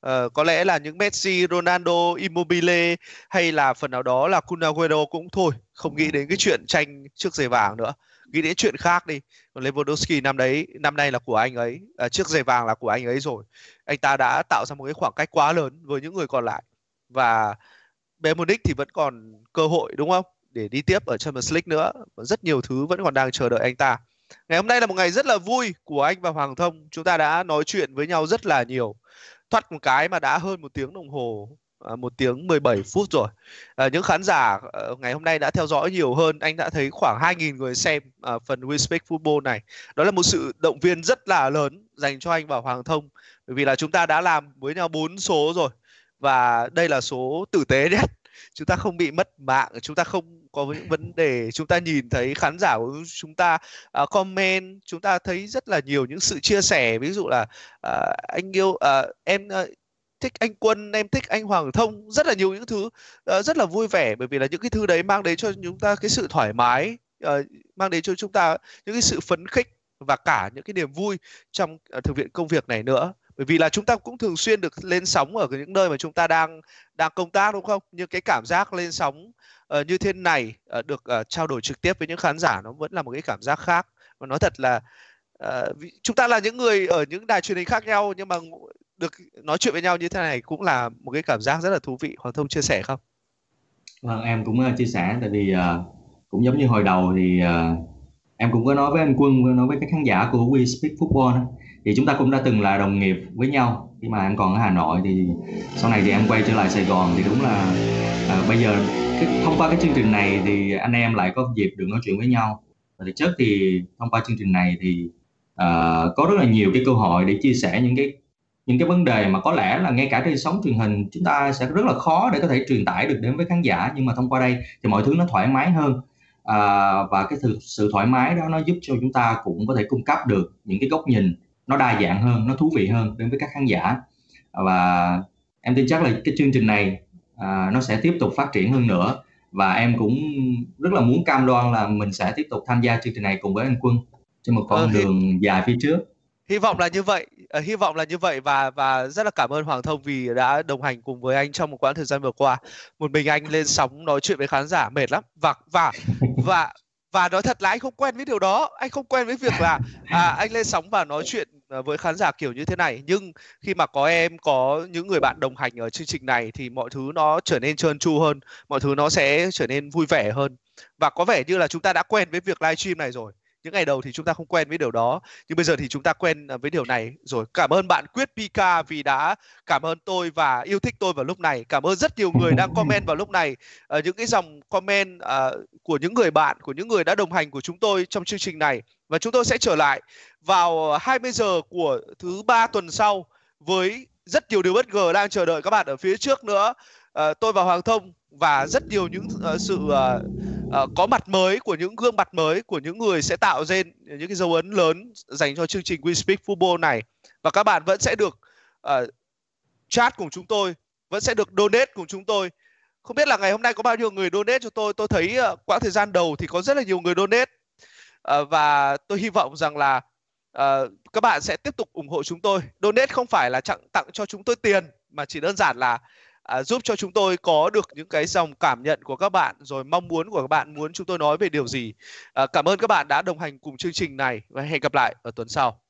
Uh, có lẽ là những Messi, Ronaldo, Immobile hay là phần nào đó là Kun Agüero cũng thôi, không nghĩ đến cái chuyện tranh trước giày vàng nữa. Nghĩ đến chuyện khác đi. Còn Lewandowski năm đấy, năm nay là của anh ấy, à, chiếc giày vàng là của anh ấy rồi. Anh ta đã tạo ra một cái khoảng cách quá lớn với những người còn lại. Và Bayern Munich thì vẫn còn cơ hội đúng không? Để đi tiếp ở Champions League nữa. Rất nhiều thứ vẫn còn đang chờ đợi anh ta. Ngày hôm nay là một ngày rất là vui của anh và Hoàng Thông. Chúng ta đã nói chuyện với nhau rất là nhiều thoát một cái mà đã hơn một tiếng đồng hồ À, một tiếng 17 phút rồi. À, những khán giả uh, ngày hôm nay đã theo dõi nhiều hơn anh đã thấy khoảng 2.000 người xem uh, phần We Speak Football này. Đó là một sự động viên rất là lớn dành cho anh và Hoàng Thông bởi vì là chúng ta đã làm với nhau bốn số rồi và đây là số tử tế nhất. Chúng ta không bị mất mạng chúng ta không có những vấn đề chúng ta nhìn thấy khán giả của chúng ta uh, comment chúng ta thấy rất là nhiều những sự chia sẻ. Ví dụ là uh, anh yêu uh, em uh, thích anh Quân, em thích anh Hoàng Thông, rất là nhiều những thứ uh, rất là vui vẻ bởi vì là những cái thứ đấy mang đến cho chúng ta cái sự thoải mái, uh, mang đến cho chúng ta những cái sự phấn khích và cả những cái niềm vui trong uh, thực hiện công việc này nữa. Bởi vì là chúng ta cũng thường xuyên được lên sóng ở những nơi mà chúng ta đang đang công tác đúng không? Nhưng cái cảm giác lên sóng uh, như thế này uh, được uh, trao đổi trực tiếp với những khán giả nó vẫn là một cái cảm giác khác. Và nói thật là uh, chúng ta là những người ở những đài truyền hình khác nhau nhưng mà được nói chuyện với nhau như thế này cũng là một cái cảm giác rất là thú vị. Hoàng Thông chia sẻ không? Vâng em cũng uh, chia sẻ tại vì uh, cũng giống như hồi đầu thì uh, em cũng có nói với anh Quân nói với các khán giả của We Speak Football thì chúng ta cũng đã từng là đồng nghiệp với nhau. Khi mà anh còn ở Hà Nội thì sau này thì em quay trở lại Sài Gòn thì đúng là à, bây giờ cái, thông qua cái chương trình này thì anh em lại có dịp được nói chuyện với nhau. Và thực chất thì thông qua chương trình này thì uh, có rất là nhiều cái cơ hội để chia sẻ những cái những cái vấn đề mà có lẽ là ngay cả trên sóng truyền hình chúng ta sẽ rất là khó để có thể truyền tải được đến với khán giả nhưng mà thông qua đây thì mọi thứ nó thoải mái hơn. À, và cái sự, sự thoải mái đó nó giúp cho chúng ta cũng có thể cung cấp được những cái góc nhìn nó đa dạng hơn nó thú vị hơn đến với các khán giả. Và em tin chắc là cái chương trình này à, nó sẽ tiếp tục phát triển hơn nữa. Và em cũng rất là muốn cam đoan là mình sẽ tiếp tục tham gia chương trình này cùng với anh Quân trên một con ừ, đường hy... dài phía trước. hy vọng là như vậy uh, hy vọng là như vậy và và rất là cảm ơn Hoàng Thông vì đã đồng hành cùng với anh trong một quãng thời gian vừa qua. Một mình anh lên sóng nói chuyện với khán giả mệt lắm. Và và và và nói thật là anh không quen với điều đó. Anh không quen với việc là à, anh lên sóng và nói chuyện à, với khán giả kiểu như thế này. Nhưng khi mà có em có những người bạn đồng hành ở chương trình này thì mọi thứ nó trở nên trơn tru hơn. Mọi thứ nó sẽ trở nên vui vẻ hơn. Và có vẻ như là chúng ta đã quen với việc livestream này rồi những ngày đầu thì chúng ta không quen với điều đó nhưng bây giờ thì chúng ta quen à, với điều này. Rồi cảm ơn bạn quyết pika vì đã cảm ơn tôi và yêu thích tôi vào lúc này. Cảm ơn rất nhiều người đang comment vào lúc này. Uh, những cái dòng comment uh, của những người bạn của những người đã đồng hành của chúng tôi trong chương trình này. Và chúng tôi sẽ trở lại vào 20 giờ của thứ ba tuần sau với rất nhiều điều bất ngờ đang chờ đợi các bạn ở phía trước nữa. Uh, tôi và Hoàng Thông và rất nhiều những uh, sự uh, uh, có mặt mới của những gương mặt mới của những người sẽ tạo nên những cái dấu ấn lớn dành cho chương trình We Speak Football này. Và các bạn vẫn sẽ được uh, chat cùng chúng tôi vẫn sẽ được donate cùng chúng tôi. Không biết là ngày hôm nay có bao nhiêu người donate cho tôi? Tôi thấy uh, quãng thời gian đầu thì có rất là nhiều người donate. Uh, và tôi hy vọng rằng là uh, các bạn sẽ tiếp tục ủng hộ chúng tôi. Donate không phải là tặng tặng cho chúng tôi tiền mà chỉ đơn giản là à, giúp cho chúng tôi có được những cái dòng cảm nhận của các bạn rồi mong muốn của các bạn muốn chúng tôi nói về điều gì. À, cảm ơn các bạn đã đồng hành cùng chương trình này và hẹn gặp lại ở tuần sau.